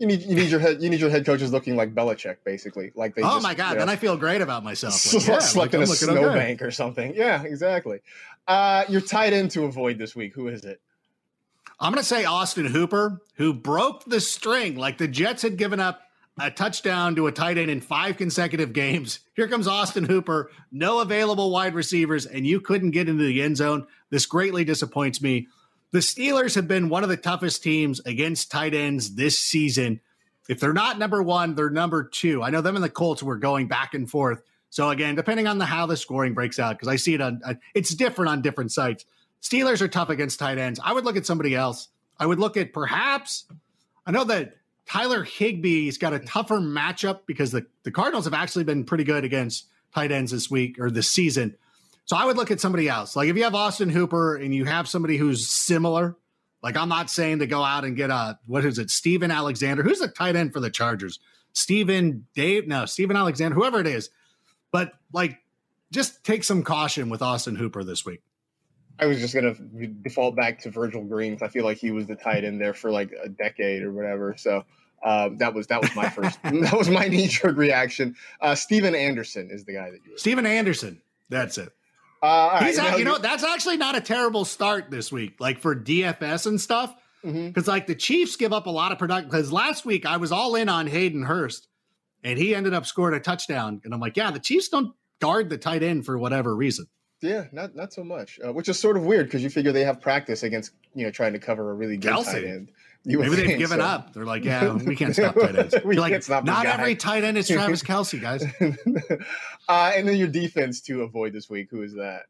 you need you need your head you need your head coaches looking like Belichick, basically. Like they. Oh just, my god! You know, then I feel great about myself. Like, yeah, slept like, in I'm a snowbank or something. Yeah, exactly. Uh, you're tied in to avoid this week. Who is it? I'm going to say Austin Hooper, who broke the string. Like the Jets had given up a touchdown to a tight end in five consecutive games. Here comes Austin Hooper, no available wide receivers, and you couldn't get into the end zone. This greatly disappoints me. The Steelers have been one of the toughest teams against tight ends this season. If they're not number one, they're number two. I know them and the Colts were going back and forth. So again, depending on the how the scoring breaks out, because I see it on, uh, it's different on different sites. Steelers are tough against tight ends. I would look at somebody else. I would look at perhaps. I know that Tyler Higbee's got a tougher matchup because the, the Cardinals have actually been pretty good against tight ends this week or this season. So I would look at somebody else. Like if you have Austin Hooper and you have somebody who's similar, like I'm not saying to go out and get a what is it, Steven Alexander, who's the tight end for the Chargers? Steven Dave, no, Steven Alexander, whoever it is. But like just take some caution with Austin Hooper this week. I was just gonna default back to Virgil Green. because I feel like he was the tight end there for like a decade or whatever. So uh, that was that was my first that was my knee jerk reaction. Uh, Stephen Anderson is the guy that you. Stephen Anderson. That's it. Uh, He's right, you, know, you know, that's actually not a terrible start this week. Like for DFS and stuff, Because mm-hmm. like the Chiefs give up a lot of production. Because last week I was all in on Hayden Hurst, and he ended up scoring a touchdown. And I'm like, yeah, the Chiefs don't guard the tight end for whatever reason. Yeah, not not so much, uh, which is sort of weird because you figure they have practice against you know trying to cover a really good Kelce. tight end. You Maybe they've given so. up. They're like, yeah, we can't stop tight ends. we You're like, stop not every tight end is Travis Kelce, guys. uh, and then your defense to avoid this week. Who is that?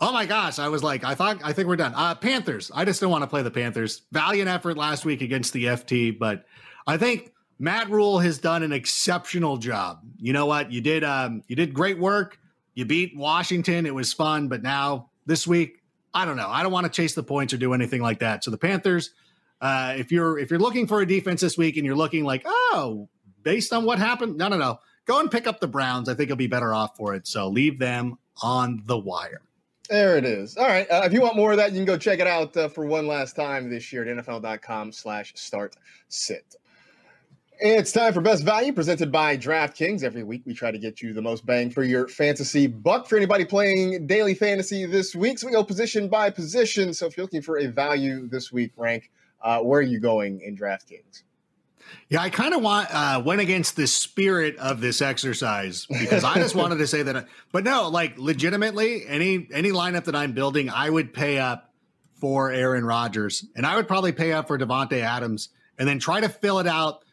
Oh my gosh, I was like, I thought, I think we're done. Uh, Panthers. I just don't want to play the Panthers. Valiant effort last week against the FT, but I think Matt Rhule has done an exceptional job. You know what? You did, um, you did great work. You beat Washington. It was fun, but now this week, I don't know. I don't want to chase the points or do anything like that. So the Panthers uh, if you're if you're looking for a defense this week and you're looking like, oh, based on what happened, no, no, no, go and pick up the Browns. I think you'll be better off for it. So leave them on the wire. There it is. All right. Uh, if you want more of that, you can go check it out uh, for one last time this year at NFL.com slash start sit. It's time for Best Value presented by DraftKings. Every week we try to get you the most bang for your fantasy buck for anybody playing daily fantasy this week. So we go position by position. So if you're looking for a value this week, rank uh, where are you going in DraftKings? Yeah, I kind of want uh, went against the spirit of this exercise because I just wanted to say that. But no, like legitimately, any any lineup that I'm building, I would pay up for Aaron Rodgers, and I would probably pay up for Davante Adams, and then try to fill it out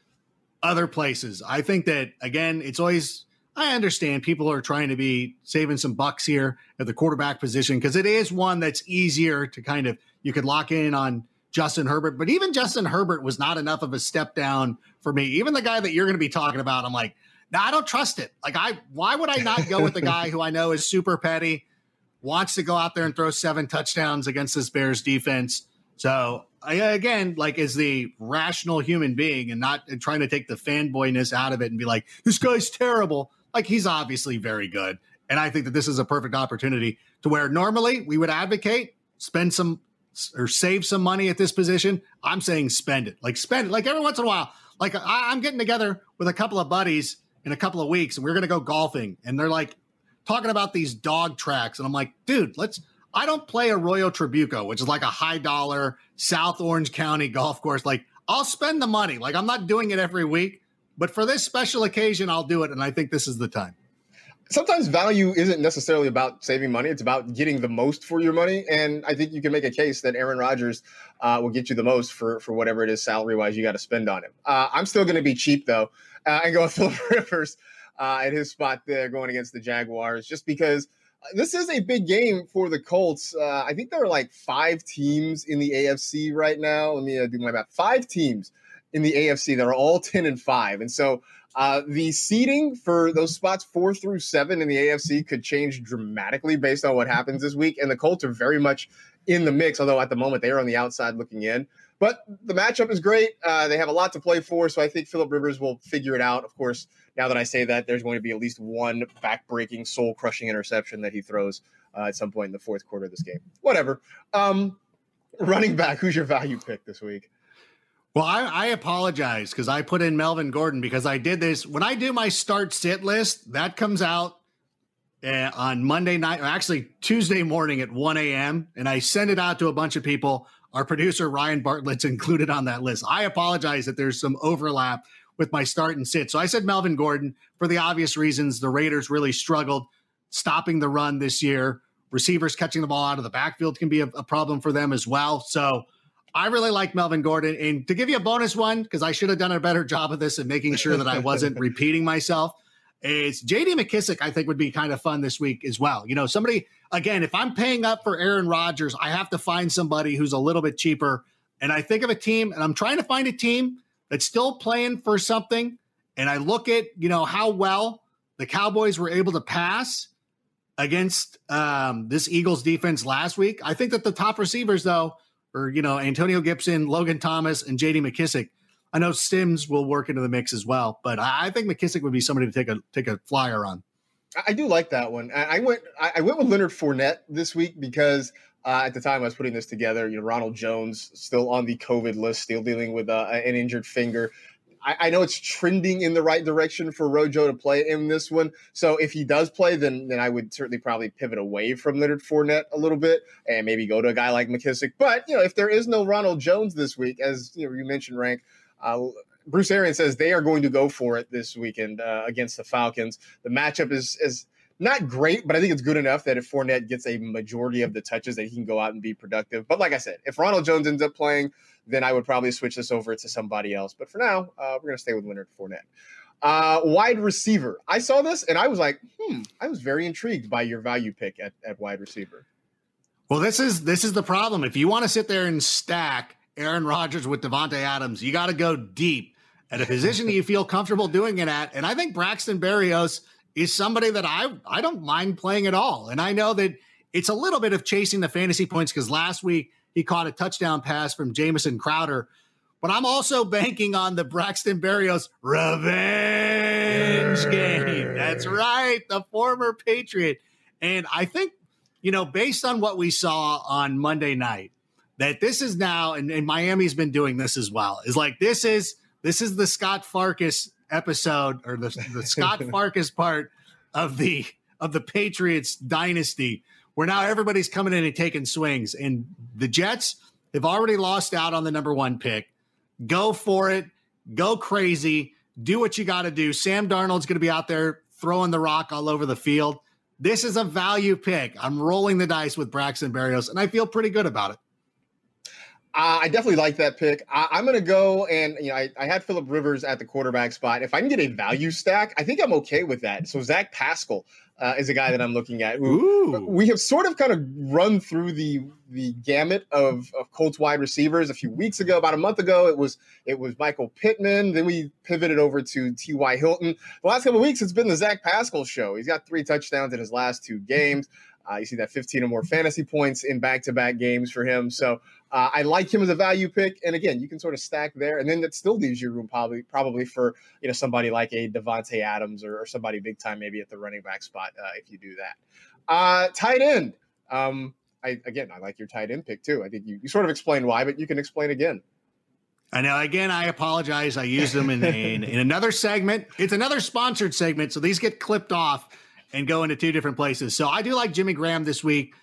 other places. I think that again, it's always. I understand people are trying to be saving some bucks here at the quarterback position because it is one that's easier to kind of you could lock in on Justin Herbert. But even Justin Herbert was not enough of a step down for me. Even the guy that you're going to be talking about, I'm like, no, nah, I don't trust it. Like, I why would I not go with the guy who I know is super petty, wants to go out there and throw seven touchdowns against this Bears defense? So I, again, like, as the rational human being and not trying to take the fanboyness out of it and be like, this guy's terrible. Like, he's obviously very good. And I think that this is a perfect opportunity to where normally we would advocate spend some or save some money at this position, I'm saying spend it. Like spend it. Like every once in a while, like I, am getting together with a couple of buddies in a couple of weeks, and we're gonna go golfing, and they're like talking about these dog tracks, and I'm like, dude, let's. I don't play Arroyo Trabuco, which is like a high dollar South Orange County golf course. Like I'll spend the money. Like I'm not doing it every week, but for this special occasion, I'll do it, and I think this is the time sometimes value isn't necessarily about saving money. It's about getting the most for your money. And I think you can make a case that Aaron Rodgers uh, will get you the most for, for whatever it is salary wise you got to spend on him. Uh, I'm still going to be cheap though uh, and go with Philip Rivers uh, at his spot there going against the Jaguars just because uh, this is a big game for the Colts. Uh, I think there are like five teams in the AFC right now. Let me do my math. Five teams in the AFC that are all 10 and 5. And so uh, the seeding for those spots four through seven in the AFC could change dramatically based on what happens this week. And the Colts are very much in the mix, although at the moment they are on the outside looking in. But the matchup is great. Uh, they have a lot to play for, so I think Philip Rivers will figure it out. Of course, now that I say that, there's going to be at least one back-breaking, soul-crushing interception that he throws uh, at some point in the fourth quarter of this game. Whatever. Um, running back, who's your value pick this week? Well, I, I apologize because I put in Melvin Gordon because I did this when I do my start sit list. That comes out uh, on Monday night, or actually Tuesday morning at 1 a.m. And I send it out to a bunch of people. Our producer Ryan Bartlett's included on that list. I apologize that there's some overlap with my start and sit. So I said Melvin Gordon for the obvious reasons. The Raiders really struggled stopping the run this year. Receivers catching the ball out of the backfield can be a, a problem for them as well. So I really like Melvin Gordon. And to give you a bonus one, because I should have done a better job of this and making sure that I wasn't repeating myself, is JD McKissic, I think would be kind of fun this week as well. You know, somebody, again, if I'm paying up for Aaron Rodgers, I have to find somebody who's a little bit cheaper. And I think of a team, and I'm trying to find a team that's still playing for something. And I look at, you know, how well the Cowboys were able to pass against um, this Eagles defense last week. I think that the top receivers, though, or you know Antonio Gibson, Logan Thomas, and J.D. McKissic. I know Sims will work into the mix as well, but I think McKissic would be somebody to take a take a flyer on. I do like that one. I went I went with Leonard Fournette this week because uh, at the time I was putting this together, you know, Ronald Jones still on the COVID list, still dealing with uh, an injured finger. I, I, know it's trending in the right direction for Rojo to play in this one. So if he does play, then then I would certainly probably pivot away from Leonard Fournette a little bit and maybe go to a guy like McKissic. But you know, if there is no Ronald Jones this week, as you know, you mentioned, rank. Uh, Bruce Arians says they are going to go for it this weekend uh, against the Falcons. The matchup is is not great, but I think it's good enough that if Fournette gets a majority of the touches, that he can go out and be productive. But like I said, if Ronald Jones ends up playing, then I would probably switch this over to somebody else. But for now, uh, we're going to stay with Leonard Fournette. Uh, wide receiver. I saw this and I was like, hmm, I was very intrigued by your value pick at, at wide receiver. Well, this is this is the problem. If you want to sit there and stack Aaron Rodgers with Davante Adams, you got to go deep at a position that you feel comfortable doing it at. And I think Braxton Berrios is somebody that I I don't mind playing at all. And I know that it's a little bit of chasing the fantasy points because last week he caught a touchdown pass from Jamison Crowder. But I'm also banking on the Braxton Berrios revenge game. That's right, the former Patriot. And I think, you know, based on what we saw on Monday night, that this is now, and, and Miami's been doing this as well, is like this is this is the Scott Farkus episode or the, the Scott Farkus part of the of the Patriots dynasty where now everybody's coming in and taking swings. And the Jets have already lost out on the number one pick. Go for it. Go crazy. Do what you got to do. Sam Darnold's going to be out there throwing the rock all over the field. This is a value pick. I'm rolling the dice with Braxton Berrios, and I feel pretty good about it. Uh, I definitely like that pick. I, am going to go and you know I, I had Philip Rivers at the quarterback spot. If I can get a value stack, I think I'm okay with that. So Zach Pascal uh, is a guy that I'm looking at. Who, we have sort of kind of run through the the gamut of, of Colts wide receivers. A few weeks ago, about a month ago, it was it was Michael Pittman. Then we pivoted over to T.Y. Hilton. The last couple of weeks, it's been the Zach Pascal show. He's got three touchdowns in his last two games. Uh, you see that 15 or more fantasy points in back-to-back games for him. So uh, I like him as a value pick. And again, you can sort of stack there, and then that still leaves you room probably probably for you know somebody like a Davante Adams or, or, somebody big time maybe at the running back spot uh, if you do that. Uh, tight end. Um, I again, I like your tight end pick too. I think you, you sort of explained why, but you can explain again. I know. Again, I apologize. I used them in, in, in another segment. It's another sponsored segment, so these get clipped off and go into two different places. So I do like Jimmy Graham this week.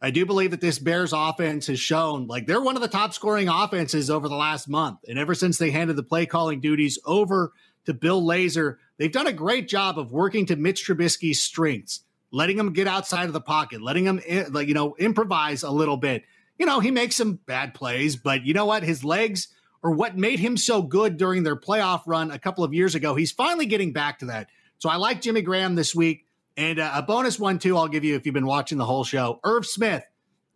I do believe that this Bears offense has shown like they're one of the top scoring offenses over the last month. And ever since they handed the play calling duties over to Bill Lazor, they've done a great job of working to Mitch Trubisky's strengths, letting him get outside of the pocket, letting him eh, like you know improvise a little bit. You know, he makes some bad plays, but you know what? His legs are what made him so good during their playoff run a couple of years ago. He's finally getting back to that. So I like Jimmy Graham this week. And uh, a bonus one too, I'll give you if you've been watching the whole show. Irv Smith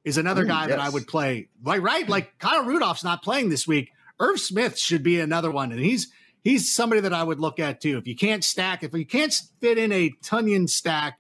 is another Ooh, guy yes. that I would play. Right, right. Like Kyle Rudolph's not playing this week. Irv Smith should be another one, and he's he's somebody that I would look at too. If you can't stack, if you can't fit in a Tonyan stack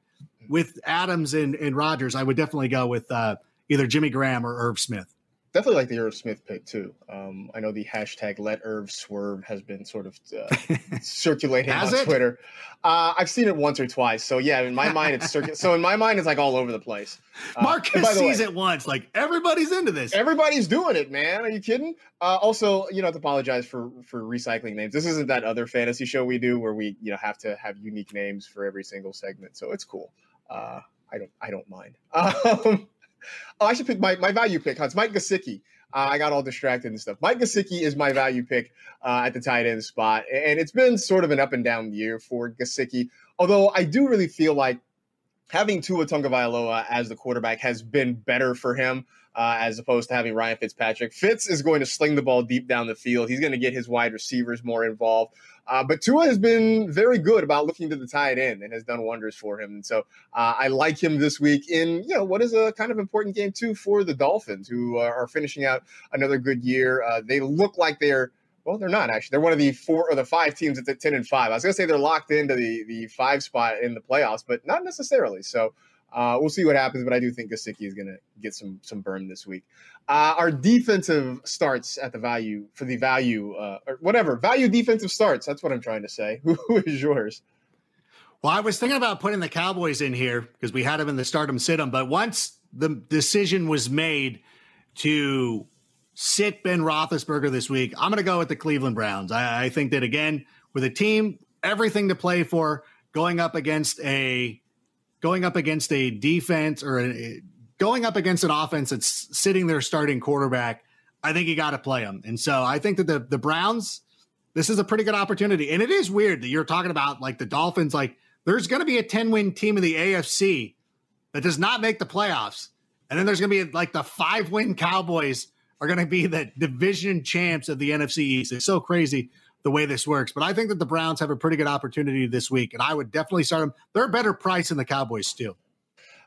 with Adams and, and Rodgers, I would definitely go with uh, either Jimmy Graham or Irv Smith definitely like the Irv Smith pick too. Um, I know the hashtag Let Irv Swerve has been sort of uh, circulating on it? Twitter. Uh, I've seen it once or twice, so yeah, in my mind it's circu- so in my mind it's like all over the place. Uh, Marcus sees way, it once, like everybody's into this. Everybody's doing it, man. Are you kidding? Uh, also, you know, to apologize for for recycling names. This isn't that other fantasy show we do where we you know have to have unique names for every single segment, so it's cool. Uh, I don't I don't mind. Um, Oh, I should pick my, my value pick, It's Mike Gesicki. Uh, I got all distracted and stuff. Mike Gesicki is my value pick uh, at the tight end spot. And it's been sort of an up and down year for Gesicki. Although I do really feel like having Tua Tagovailoa as the quarterback has been better for him uh, as opposed to having Ryan Fitzpatrick. Fitz is going to sling the ball deep down the field. He's going to get his wide receivers more involved. Uh, but Tua has been very good about looking to the tight end and has done wonders for him. And so uh, I like him this week in you know what is a kind of important game too for the Dolphins, who are finishing out another good year. Uh, they look like they're well, they're not actually. They're one of the four or the five teams at ten and five. I was gonna say they're locked into the the five spot in the playoffs, but not necessarily. So uh, we'll see what happens, but I do think Gesicki is going to get some some burn this week. Uh, our defensive starts at the value for the value uh, or whatever value defensive starts. That's what I'm trying to say. Who is yours? Well, I was thinking about putting the Cowboys in here because we had them in the start 'em sit 'em, but once the decision was made to sit Ben Roethlisberger this week. I'm going to go with the Cleveland Browns. I, I think that again with a team, everything to play for, going up against a going up against a defense or a, going up against an offense that's sitting there starting quarterback. I think you got to play them, and so I think that the the Browns. This is a pretty good opportunity, and it is weird that you're talking about like the Dolphins. Like, there's going to be a 10 win team in the AFC that does not make the playoffs, and then there's going to be like the five win Cowboys are going to be the division champs of the NFC East. It's so crazy the way this works. But I think that the Browns have a pretty good opportunity this week, and I would definitely start them. They're a better price than the Cowboys still.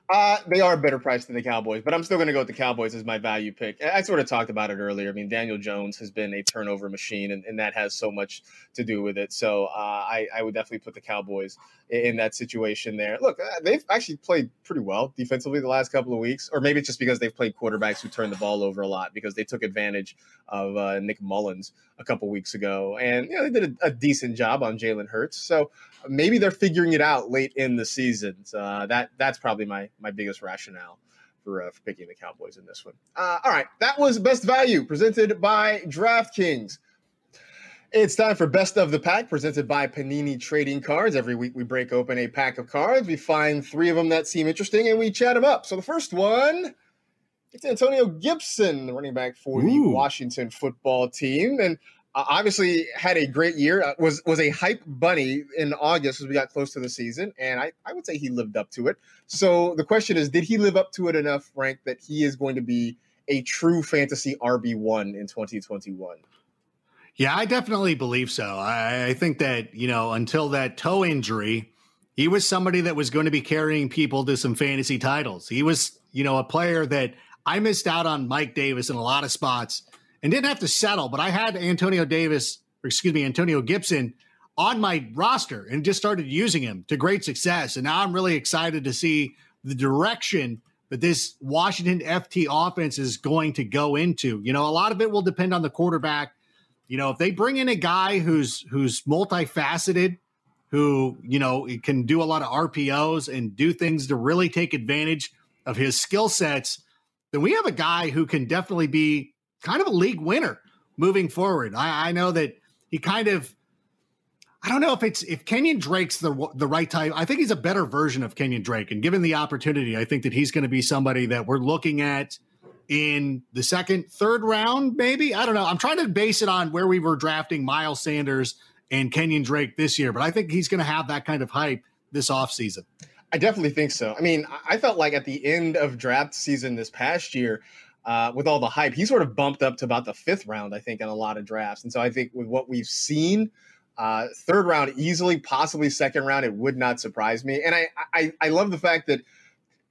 Uh, they are a better price than the Cowboys, but I'm still going to go with the Cowboys as my value pick. I sort of talked about it earlier. I mean, Daniel Jones has been a turnover machine, and, and that has so much to do with it. So uh, I, I, would definitely put the Cowboys in, in that situation there. Look, uh, they've actually played pretty well defensively the last couple of weeks, or maybe it's just because they've played quarterbacks who turn the ball over a lot because they took advantage of uh, Nick Mullens a couple weeks ago, and you know they did a, a decent job on Jalen Hurts. So maybe they're figuring it out late in the season. Uh, that that's probably my my biggest rationale for, uh, for picking the Cowboys in this one. Uh, all right, that was best value presented by DraftKings. It's time for Best of the Pack presented by Panini Trading Cards. Every week we break open a pack of cards. We find three of them that seem interesting and we chat them up. So the first one, it's Antonio Gibson, the running back for Ooh. the Washington football team. And obviously had a great year. Uh, was was a hype bunny in August as we got close to the season, and I, I would say he lived up to it. So the question is, did he live up to it enough, Frank, that he is going to be a true fantasy RB one in 2021? Yeah, I definitely believe so. I, I think that you know until that toe injury, he was somebody that was going to be carrying people to some fantasy titles. He was you know a player that I missed out on Mike Davis in a lot of spots and didn't have to settle, but I had Antonio Davis, excuse me, Antonio Gibson on my roster and just started using him to great success. And now I'm really excited to see the direction that this Washington FT offense is going to go into. You know, a lot of it will depend on the quarterback. You know, if they bring in a guy who's who's multifaceted, who, you know, can do a lot of RPOs and do things to really take advantage of his skill sets, then we have a guy who can definitely be kind of a league winner moving forward. I, I know that he kind of I don't know if it's if Kenyon Drake's the the right type. I think he's a better version of Kenyon Drake, and given the opportunity, I think that he's going to be somebody that we're looking at in the second, third round, maybe. I don't know. I'm trying to base it on where we were drafting Miles Sanders and Kenyon Drake this year, but I think he's going to have that kind of hype this offseason. I definitely think so. I mean, I felt like at the end of draft season this past year, uh, with all the hype, he sort of bumped up to about the fifth round, I think, in a lot of drafts. And so I think with what we've seen, uh, third round easily, possibly second round, it would not surprise me. And I, I, I love the fact that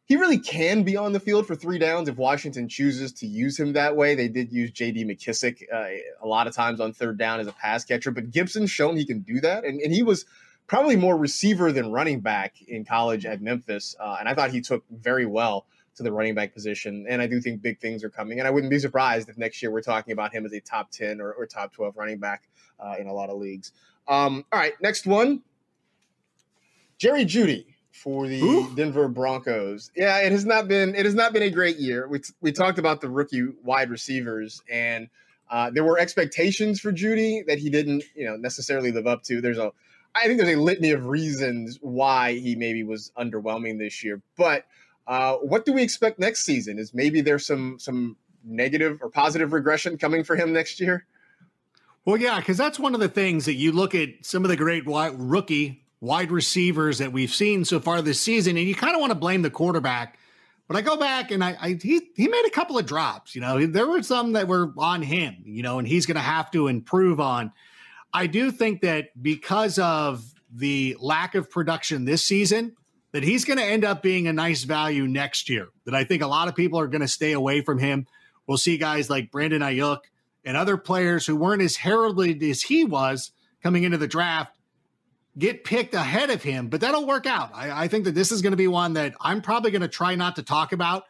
he really can be on the field for three downs if Washington chooses to use him that way. They did use J.D. McKissic uh, a lot of times on third down as a pass catcher, but Gibson's shown he can do that, and, and he was probably more receiver than running back in college at Memphis, uh, and I thought he took very well to the running back position. And I do think big things are coming. And I wouldn't be surprised if next year we're talking about him as a top 10 or, or top 12 running back uh, in a lot of leagues. Um, all right, next one Jerry Jeudy for the Ooh. Denver Broncos. Yeah, it has not been it has not been a great year. We, we talked about the rookie wide receivers and uh, there were expectations for Jeudy that he didn't, you know, necessarily live up to. There's a I think there's a litany of reasons why he maybe was underwhelming this year, but uh, what do we expect next season? Is maybe there's some some negative or positive regression coming for him next year? Well, yeah, because that's one of the things that you look at some of the great wide, rookie wide receivers that we've seen so far this season, and you kind of want to blame the quarterback. But I go back and I, I, he he made a couple of drops. You know, there were some that were on him. You know, and he's going to have to improve on. I do think that because of the lack of production this season, that he's going to end up being a nice value next year. That I think a lot of people are going to stay away from him. We'll see guys like Brandon Aiyuk and other players who weren't as heralded as he was coming into the draft get picked ahead of him, but that'll work out. I, I think that this is going to be one that I'm probably going to try not to talk about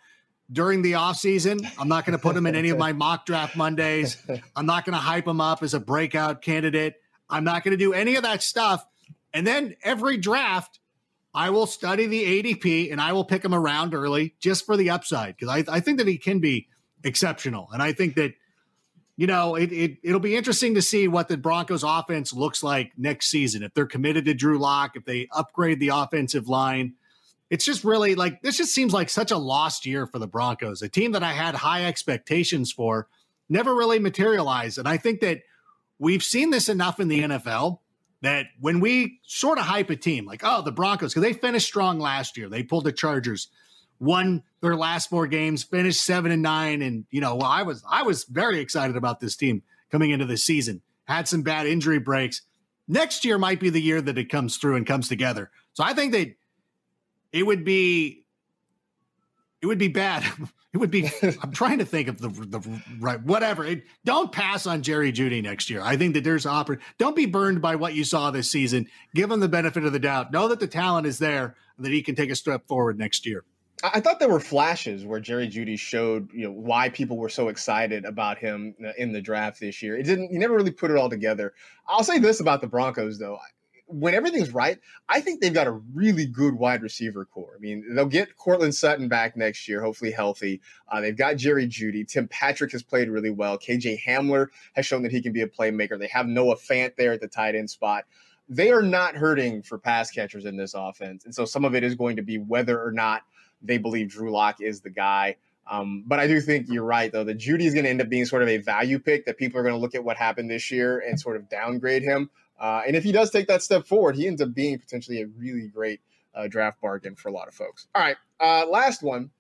during the offseason. I'm not going to put him in any of my mock draft Mondays. I'm not going to hype him up as a breakout candidate. I'm not going to do any of that stuff. And then every draft, I will study the ADP and I will pick him around early just for the upside because I, I think that he can be exceptional. And I think that you know, it, it it'll be interesting to see what the Broncos offense looks like next season. If they're committed to Drew Lock, if they upgrade the offensive line. It's just really like this just seems like such a lost year for the Broncos, a team that I had high expectations for, never really materialized. And I think that we've seen this enough in the NFL that when we sort of hype a team, like, oh, the Broncos, because they finished strong last year, they pulled the Chargers, won their last four games, finished seven and nine, and you know, well, I was I was very excited about this team coming into the season. Had some bad injury breaks. Next year might be the year that it comes through and comes together. So I think that it would be it would be bad. It would be. I'm trying to think of the the right whatever. It, don't pass on Jerry Jeudy next year. I think that there's opportunity. Don't be burned by what you saw this season. Give him the benefit of the doubt. Know that the talent is there and that he can take a step forward next year. I thought there were flashes where Jerry Jeudy showed, you know, why people were so excited about him uh, in the draft this year. It didn't. He never really put it all together. I'll say this about the Broncos, though when everything's right, I think they've got a really good wide receiver core. I mean, they'll get Courtland Sutton back next year, hopefully healthy. Uh, they've got Jerry Jeudy. Tim Patrick has played really well. KJ Hamler has shown that he can be a playmaker. They have Noah Fant there at the tight end spot. They are not hurting for pass catchers in this offense. And so some of it is going to be whether or not they believe Drew Lock is the guy. Um, but I do think you're right, though, that Jeudy is going to end up being sort of a value pick that people are going to look at what happened this year and sort of downgrade him. Uh, and if he does take that step forward, he ends up being potentially a really great uh, draft bargain for a lot of folks. All right, uh, last one.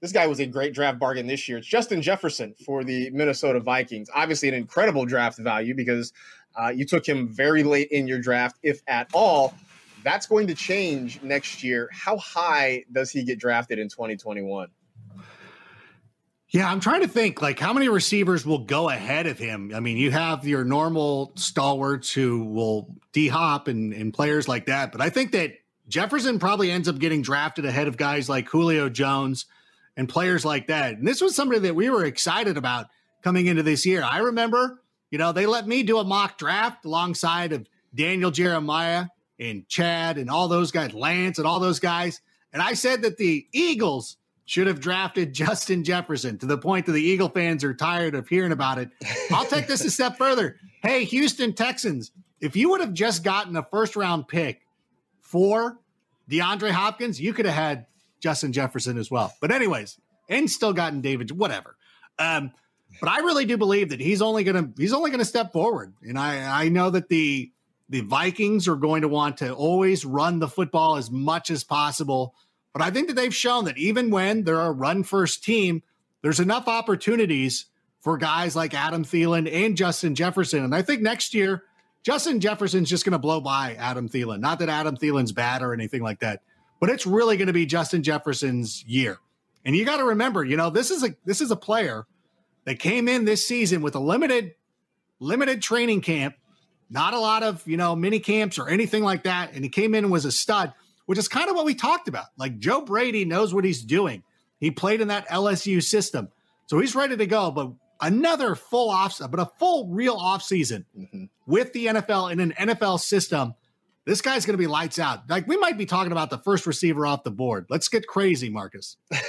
This guy was a great draft bargain this year. It's Justin Jefferson for the Minnesota Vikings. Obviously, an incredible draft value because uh, you took him very late in your draft, if at all. That's going to change next year. How high does he get drafted in 2021? Yeah, I'm trying to think like how many receivers will go ahead of him. I mean, you have your normal stalwarts who will D hop and, and players like that, but I think that Jefferson probably ends up getting drafted ahead of guys like Julio Jones and players like that. And this was somebody that we were excited about coming into this year. I remember, you know, they let me do a mock draft alongside of Daniel Jeremiah and Chad and all those guys, Lance and all those guys. And I said that the Eagles should have drafted Justin Jefferson to the point that the Eagle fans are tired of hearing about it. I'll take this a step further. Hey, Houston Texans, if you would have just gotten a first round pick for DeAndre Hopkins, you could have had Justin Jefferson as well. But, anyways, and still gotten David, whatever. Um, but I really do believe that he's only gonna he's only gonna step forward. And I, I know that the the Vikings are going to want to always run the football as much as possible but I think that they've shown that even when they're a run first team, there's enough opportunities for guys like Adam Thielen and Justin Jefferson. And I think next year, Justin Jefferson's just going to blow by Adam Thielen. Not that Adam Thielen's bad or anything like that, but it's really going to be Justin Jefferson's year. And you got to remember, you know, this is a this is a player that came in this season with a limited limited training camp, not a lot of, you know, mini camps or anything like that, and he came in and was a stud which is kind of what we talked about. Like Joe Brady knows what he's doing. He played in that LSU system. So he's ready to go. But another full off, but a full real off season mm-hmm. with the NFL in an NFL system. This guy's going to be lights out. Like we might be talking about the first receiver off the board. Let's get crazy, Marcus.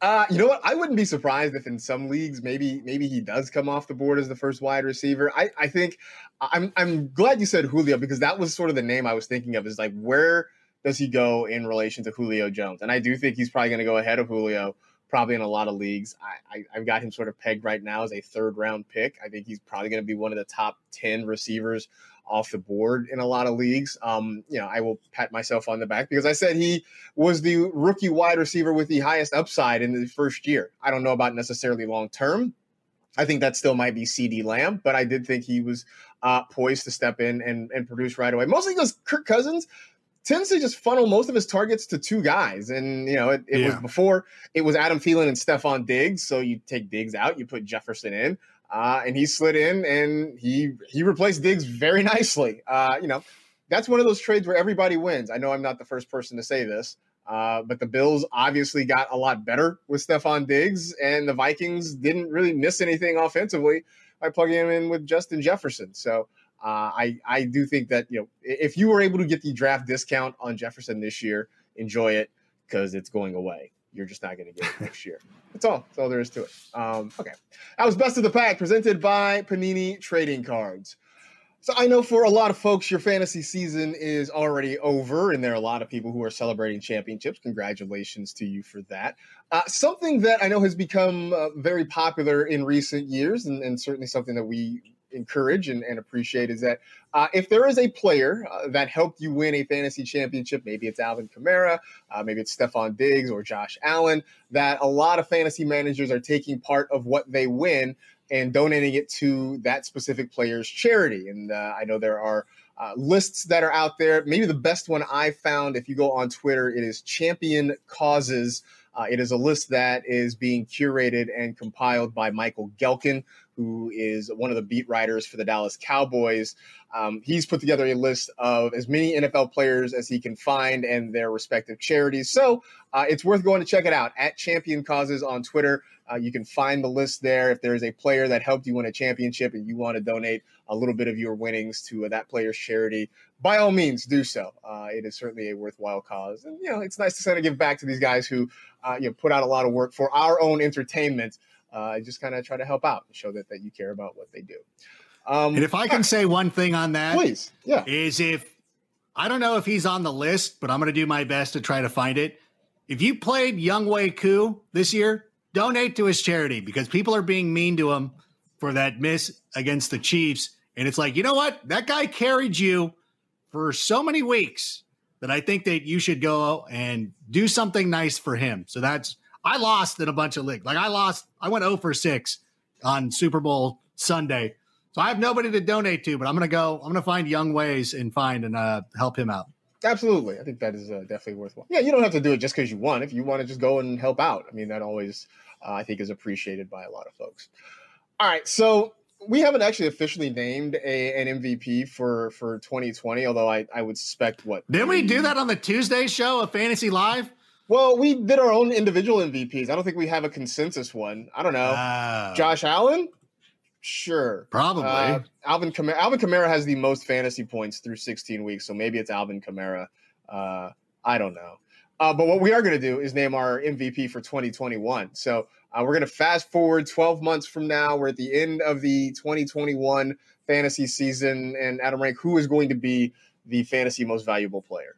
uh, you know what? I wouldn't be surprised if in some leagues maybe maybe he does come off the board as the first wide receiver. I, I think I'm I'm glad you said Julio because that was sort of the name I was thinking of. Is like where does he go in relation to Julio Jones? And I do think he's probably going to go ahead of Julio, probably in a lot of leagues. I, I have got him sort of pegged right now as a third round pick. I think he's probably going to be one of the top ten receivers off the board in a lot of leagues. Um, you know, I will pat myself on the back because I said he was the rookie wide receiver with the highest upside in the first year. I don't know about necessarily long term. I think that still might be CeeDee Lamb, but I did think he was uh, poised to step in and, and produce right away. Mostly because Kirk Cousins tends to just funnel most of his targets to two guys. And, you know, it, it yeah. was before it was Adam Thielen and Stefon Diggs. So you take Diggs out, you put Jefferson in. Uh, and he slid in and he he replaced Diggs very nicely. Uh, you know, that's one of those trades where everybody wins. I know I'm not the first person to say this, uh, but the Bills obviously got a lot better with Stefon Diggs, and the Vikings didn't really miss anything offensively by plugging him in with Justin Jefferson. So uh, I I do think that you know if you were able to get the draft discount on Jefferson this year, enjoy it because it's going away. You're just not going to get it next year. That's all. That's all there is to it. Um, okay. That was Best of the Pack presented by Panini Trading Cards. So I know for a lot of folks, your fantasy season is already over, and there are a lot of people who are celebrating championships. Congratulations to you for that. Uh, something that I know has become uh, very popular in recent years, and, and, certainly something that we encourage and, and appreciate, is that uh, if there is a player uh, that helped you win a fantasy championship, maybe it's Alvin Kamara, uh, maybe it's Stefon Diggs or Josh Allen, that a lot of fantasy managers are taking part of what they win and donating it to that specific player's charity. And uh, I know there are uh, lists that are out there. Maybe the best one I found, if you go on Twitter, it is Champion Causes. Uh, it is a list that is being curated and compiled by Michael Gehlken, who is one of the beat writers for the Dallas Cowboys. Um, he's put together a list of as many NFL players as he can find and their respective charities. So uh, it's worth going to check it out at Champion Causes on Twitter. Uh, you can find the list there. If there is a player that helped you win a championship and you want to donate a little bit of your winnings to uh, that player's charity, by all means do so. Uh, it is certainly a worthwhile cause, and you know it's nice to kind of give back to these guys who uh, you know put out a lot of work for our own entertainment. Uh, I just kind of try to help out and show that that you care about what they do. Um, and if I can say one thing on that, please, yeah, is if I don't know if he's on the list, but I'm going to do my best to try to find it. If you played Younghoe Koo this year, donate to his charity because people are being mean to him for that miss against the Chiefs. And it's like, you know what? That guy carried you for so many weeks that I think that you should go and do something nice for him. So that's I lost in a bunch of leagues. Like I lost, I went 0 for 6 on Super Bowl Sunday. So I have nobody to donate to, but I'm gonna go, I'm gonna find young ways and find and uh, help him out. Absolutely. I think that is uh, definitely worthwhile. Yeah, you don't have to do it just because you won. If you want to just go and help out, I mean, that always, uh, I think, is appreciated by a lot of folks. All right. So we haven't actually officially named a, an MVP for, for 2020, although I, I would suspect what. Didn't we do that on the Tuesday show of Fantasy Live? Well, we did our own individual MVPs. I don't think we have a consensus one. I don't know. Uh, Josh Allen? Sure. Probably. Uh, Alvin Kamara. Alvin Kamara has the most fantasy points through 16 weeks, so maybe it's Alvin Kamara. Uh, I don't know. Uh, but what we are going to do is name our MVP for 2021. So uh, we're going to fast forward 12 months from now. We're at the end of the 2021 fantasy season, and Adam Rank, who is going to be the fantasy most valuable player?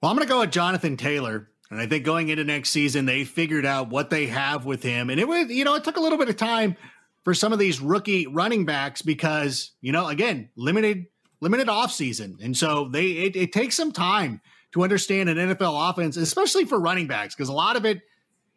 Well, I'm going to go with Jonathan Taylor. And I think going into next season, they figured out what they have with him. And it was, you know, it took a little bit of time for some of these rookie running backs because you know again limited limited offseason and so they it, it, takes some time to understand an nfl offense especially for running backs because a lot of it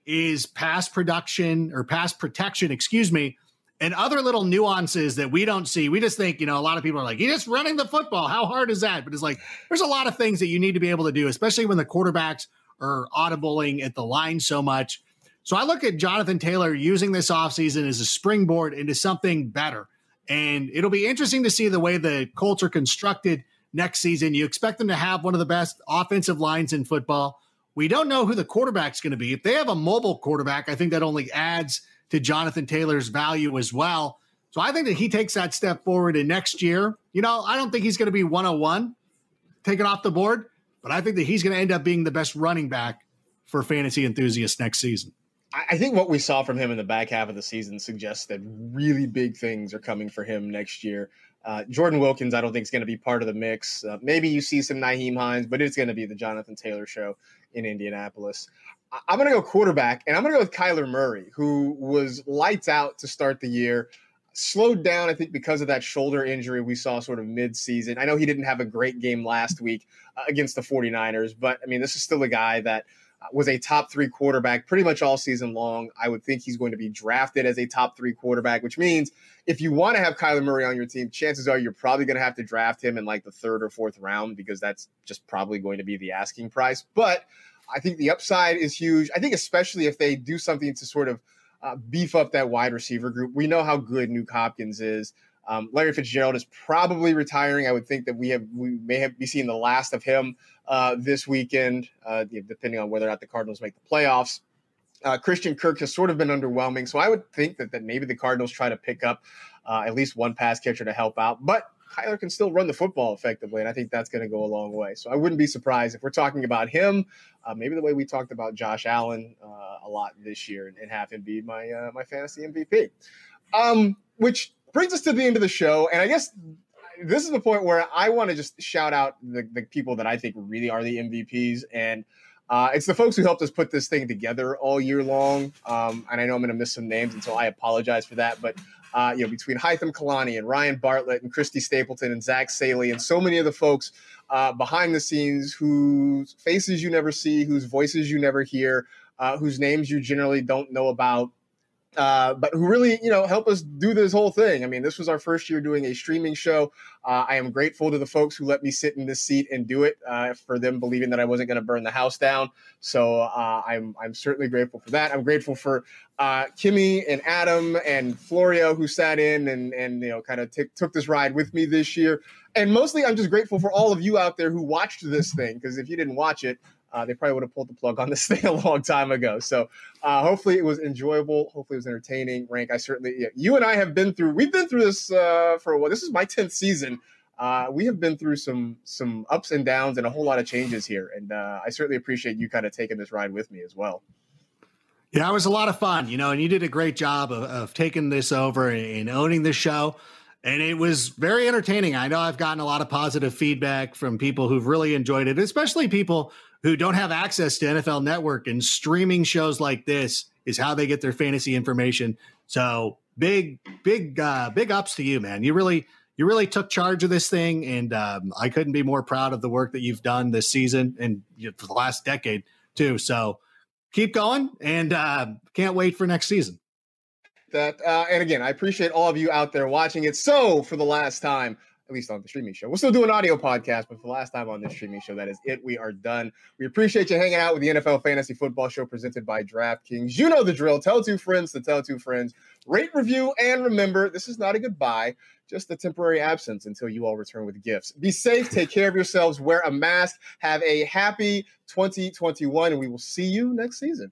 is pass production or pass protection excuse me and other little nuances that we don't see. We just think you know a lot of people are like he's just running the football. How hard is that? But it's like there's a lot of things that you need to be able to do especially when the quarterbacks are audibling at the line so much so I look at Jonathan Taylor using this offseason as a springboard into something better. And it'll be interesting to see the way the Colts are constructed next season. You expect them to have one of the best offensive lines in football. We don't know who the quarterback's going to be. If they have a mobile quarterback, I think that only adds to Jonathan Taylor's value as well. So I think that he takes that step forward in next year. You know, I don't think he's going to be 101 taken off the board, but I think that he's going to end up being the best running back for fantasy enthusiasts next season. I think what we saw from him in the back half of the season suggests that really big things are coming for him next year. Uh, Jordan Wilkins, I don't think is going to be part of the mix. Uh, maybe you see some Nyheim Hines, but it's going to be the Jonathan Taylor show in Indianapolis. I- I'm going to go quarterback, and I'm going to go with Kyler Murray, who was lights out to start the year. Slowed down, I think, because of that shoulder injury we saw sort of mid-season. I know he didn't have a great game last week uh, against the 49ers, but I mean, this is still a guy that – was a top three quarterback pretty much all season long. I would think he's going to be drafted as a top three quarterback, which means if you want to have Kyler Murray on your team, chances are you're probably going to have to draft him in like the third or fourth round because that's just probably going to be the asking price. But I think the upside is huge. I think especially if they do something to sort of uh, beef up that wide receiver group. We know how good Nuk Hopkins is. Um, Larry Fitzgerald is probably retiring. I would think that we have we may have be seeing the last of him uh, this weekend, uh, depending on whether or not the Cardinals make the playoffs. Uh, Christian Kirk has sort of been underwhelming, so I would think that, that maybe the Cardinals try to pick up uh, at least one pass catcher to help out. But Kyler can still run the football effectively, and I think that's going to go a long way. So I wouldn't be surprised if we're talking about him, uh, maybe the way we talked about Josh Allen uh, a lot this year, and, and have him be my uh, my fantasy MVP. Um, which brings us to the end of the show, and I guess this is the point where I want to just shout out the, the people that I think really are the MVPs, and uh, it's the folks who helped us put this thing together all year long. Um, and I know I'm going to miss some names, and so I apologize for that. But uh, you know, between Hytham Kalani and Ryan Bartlett and Christy Stapleton and Zach Saley and so many of the folks uh, behind the scenes whose faces you never see, whose voices you never hear, uh, whose names you generally don't know about uh, but who really, you know, help us do this whole thing. I mean, this was our first year doing a streaming show. Uh, I am grateful to the folks who let me sit in this seat and do it uh, for them believing that I wasn't going to burn the house down. So uh, I'm I'm certainly grateful for that. I'm grateful for uh, Kimmy and Adam and Florio who sat in and and you know kind of t- took this ride with me this year. And mostly, I'm just grateful for all of you out there who watched this thing because if you didn't watch it, uh, they probably would have pulled the plug on this thing a long time ago. So uh, hopefully it was enjoyable. Hopefully it was entertaining. Rank, I certainly, yeah, you and I have been through. We've been through this uh, for a while. This is my tenth season. Uh, we have been through some some ups and downs and a whole lot of changes here, and uh, I certainly appreciate you kind of taking this ride with me as well. Yeah, it was a lot of fun, you know, and you did a great job of, of taking this over and owning the show and it was very entertaining. I know I've gotten a lot of positive feedback from people who've really enjoyed it, especially people who don't have access to NFL Network and streaming shows like this is how they get their fantasy information. So big, big, uh, big ups to you, man. You really, you really took charge of this thing, and um, I couldn't be more proud of the work that you've done this season and for the last decade too. So keep going, and uh, can't wait for next season that. Uh, and again, I appreciate all of you out there watching it. So, for the last time, at least on the streaming show, we'll still do an audio podcast, but for the last time on this streaming show, that is it. We are done. We appreciate you hanging out with the NFL Fantasy Football Show presented by DraftKings. You know the drill. Tell two friends to tell two friends. Rate, review, and remember, this is not a goodbye, just a temporary absence until you all return with gifts. Be safe, take care of yourselves, wear a mask, have a happy 2021, and we will see you next season.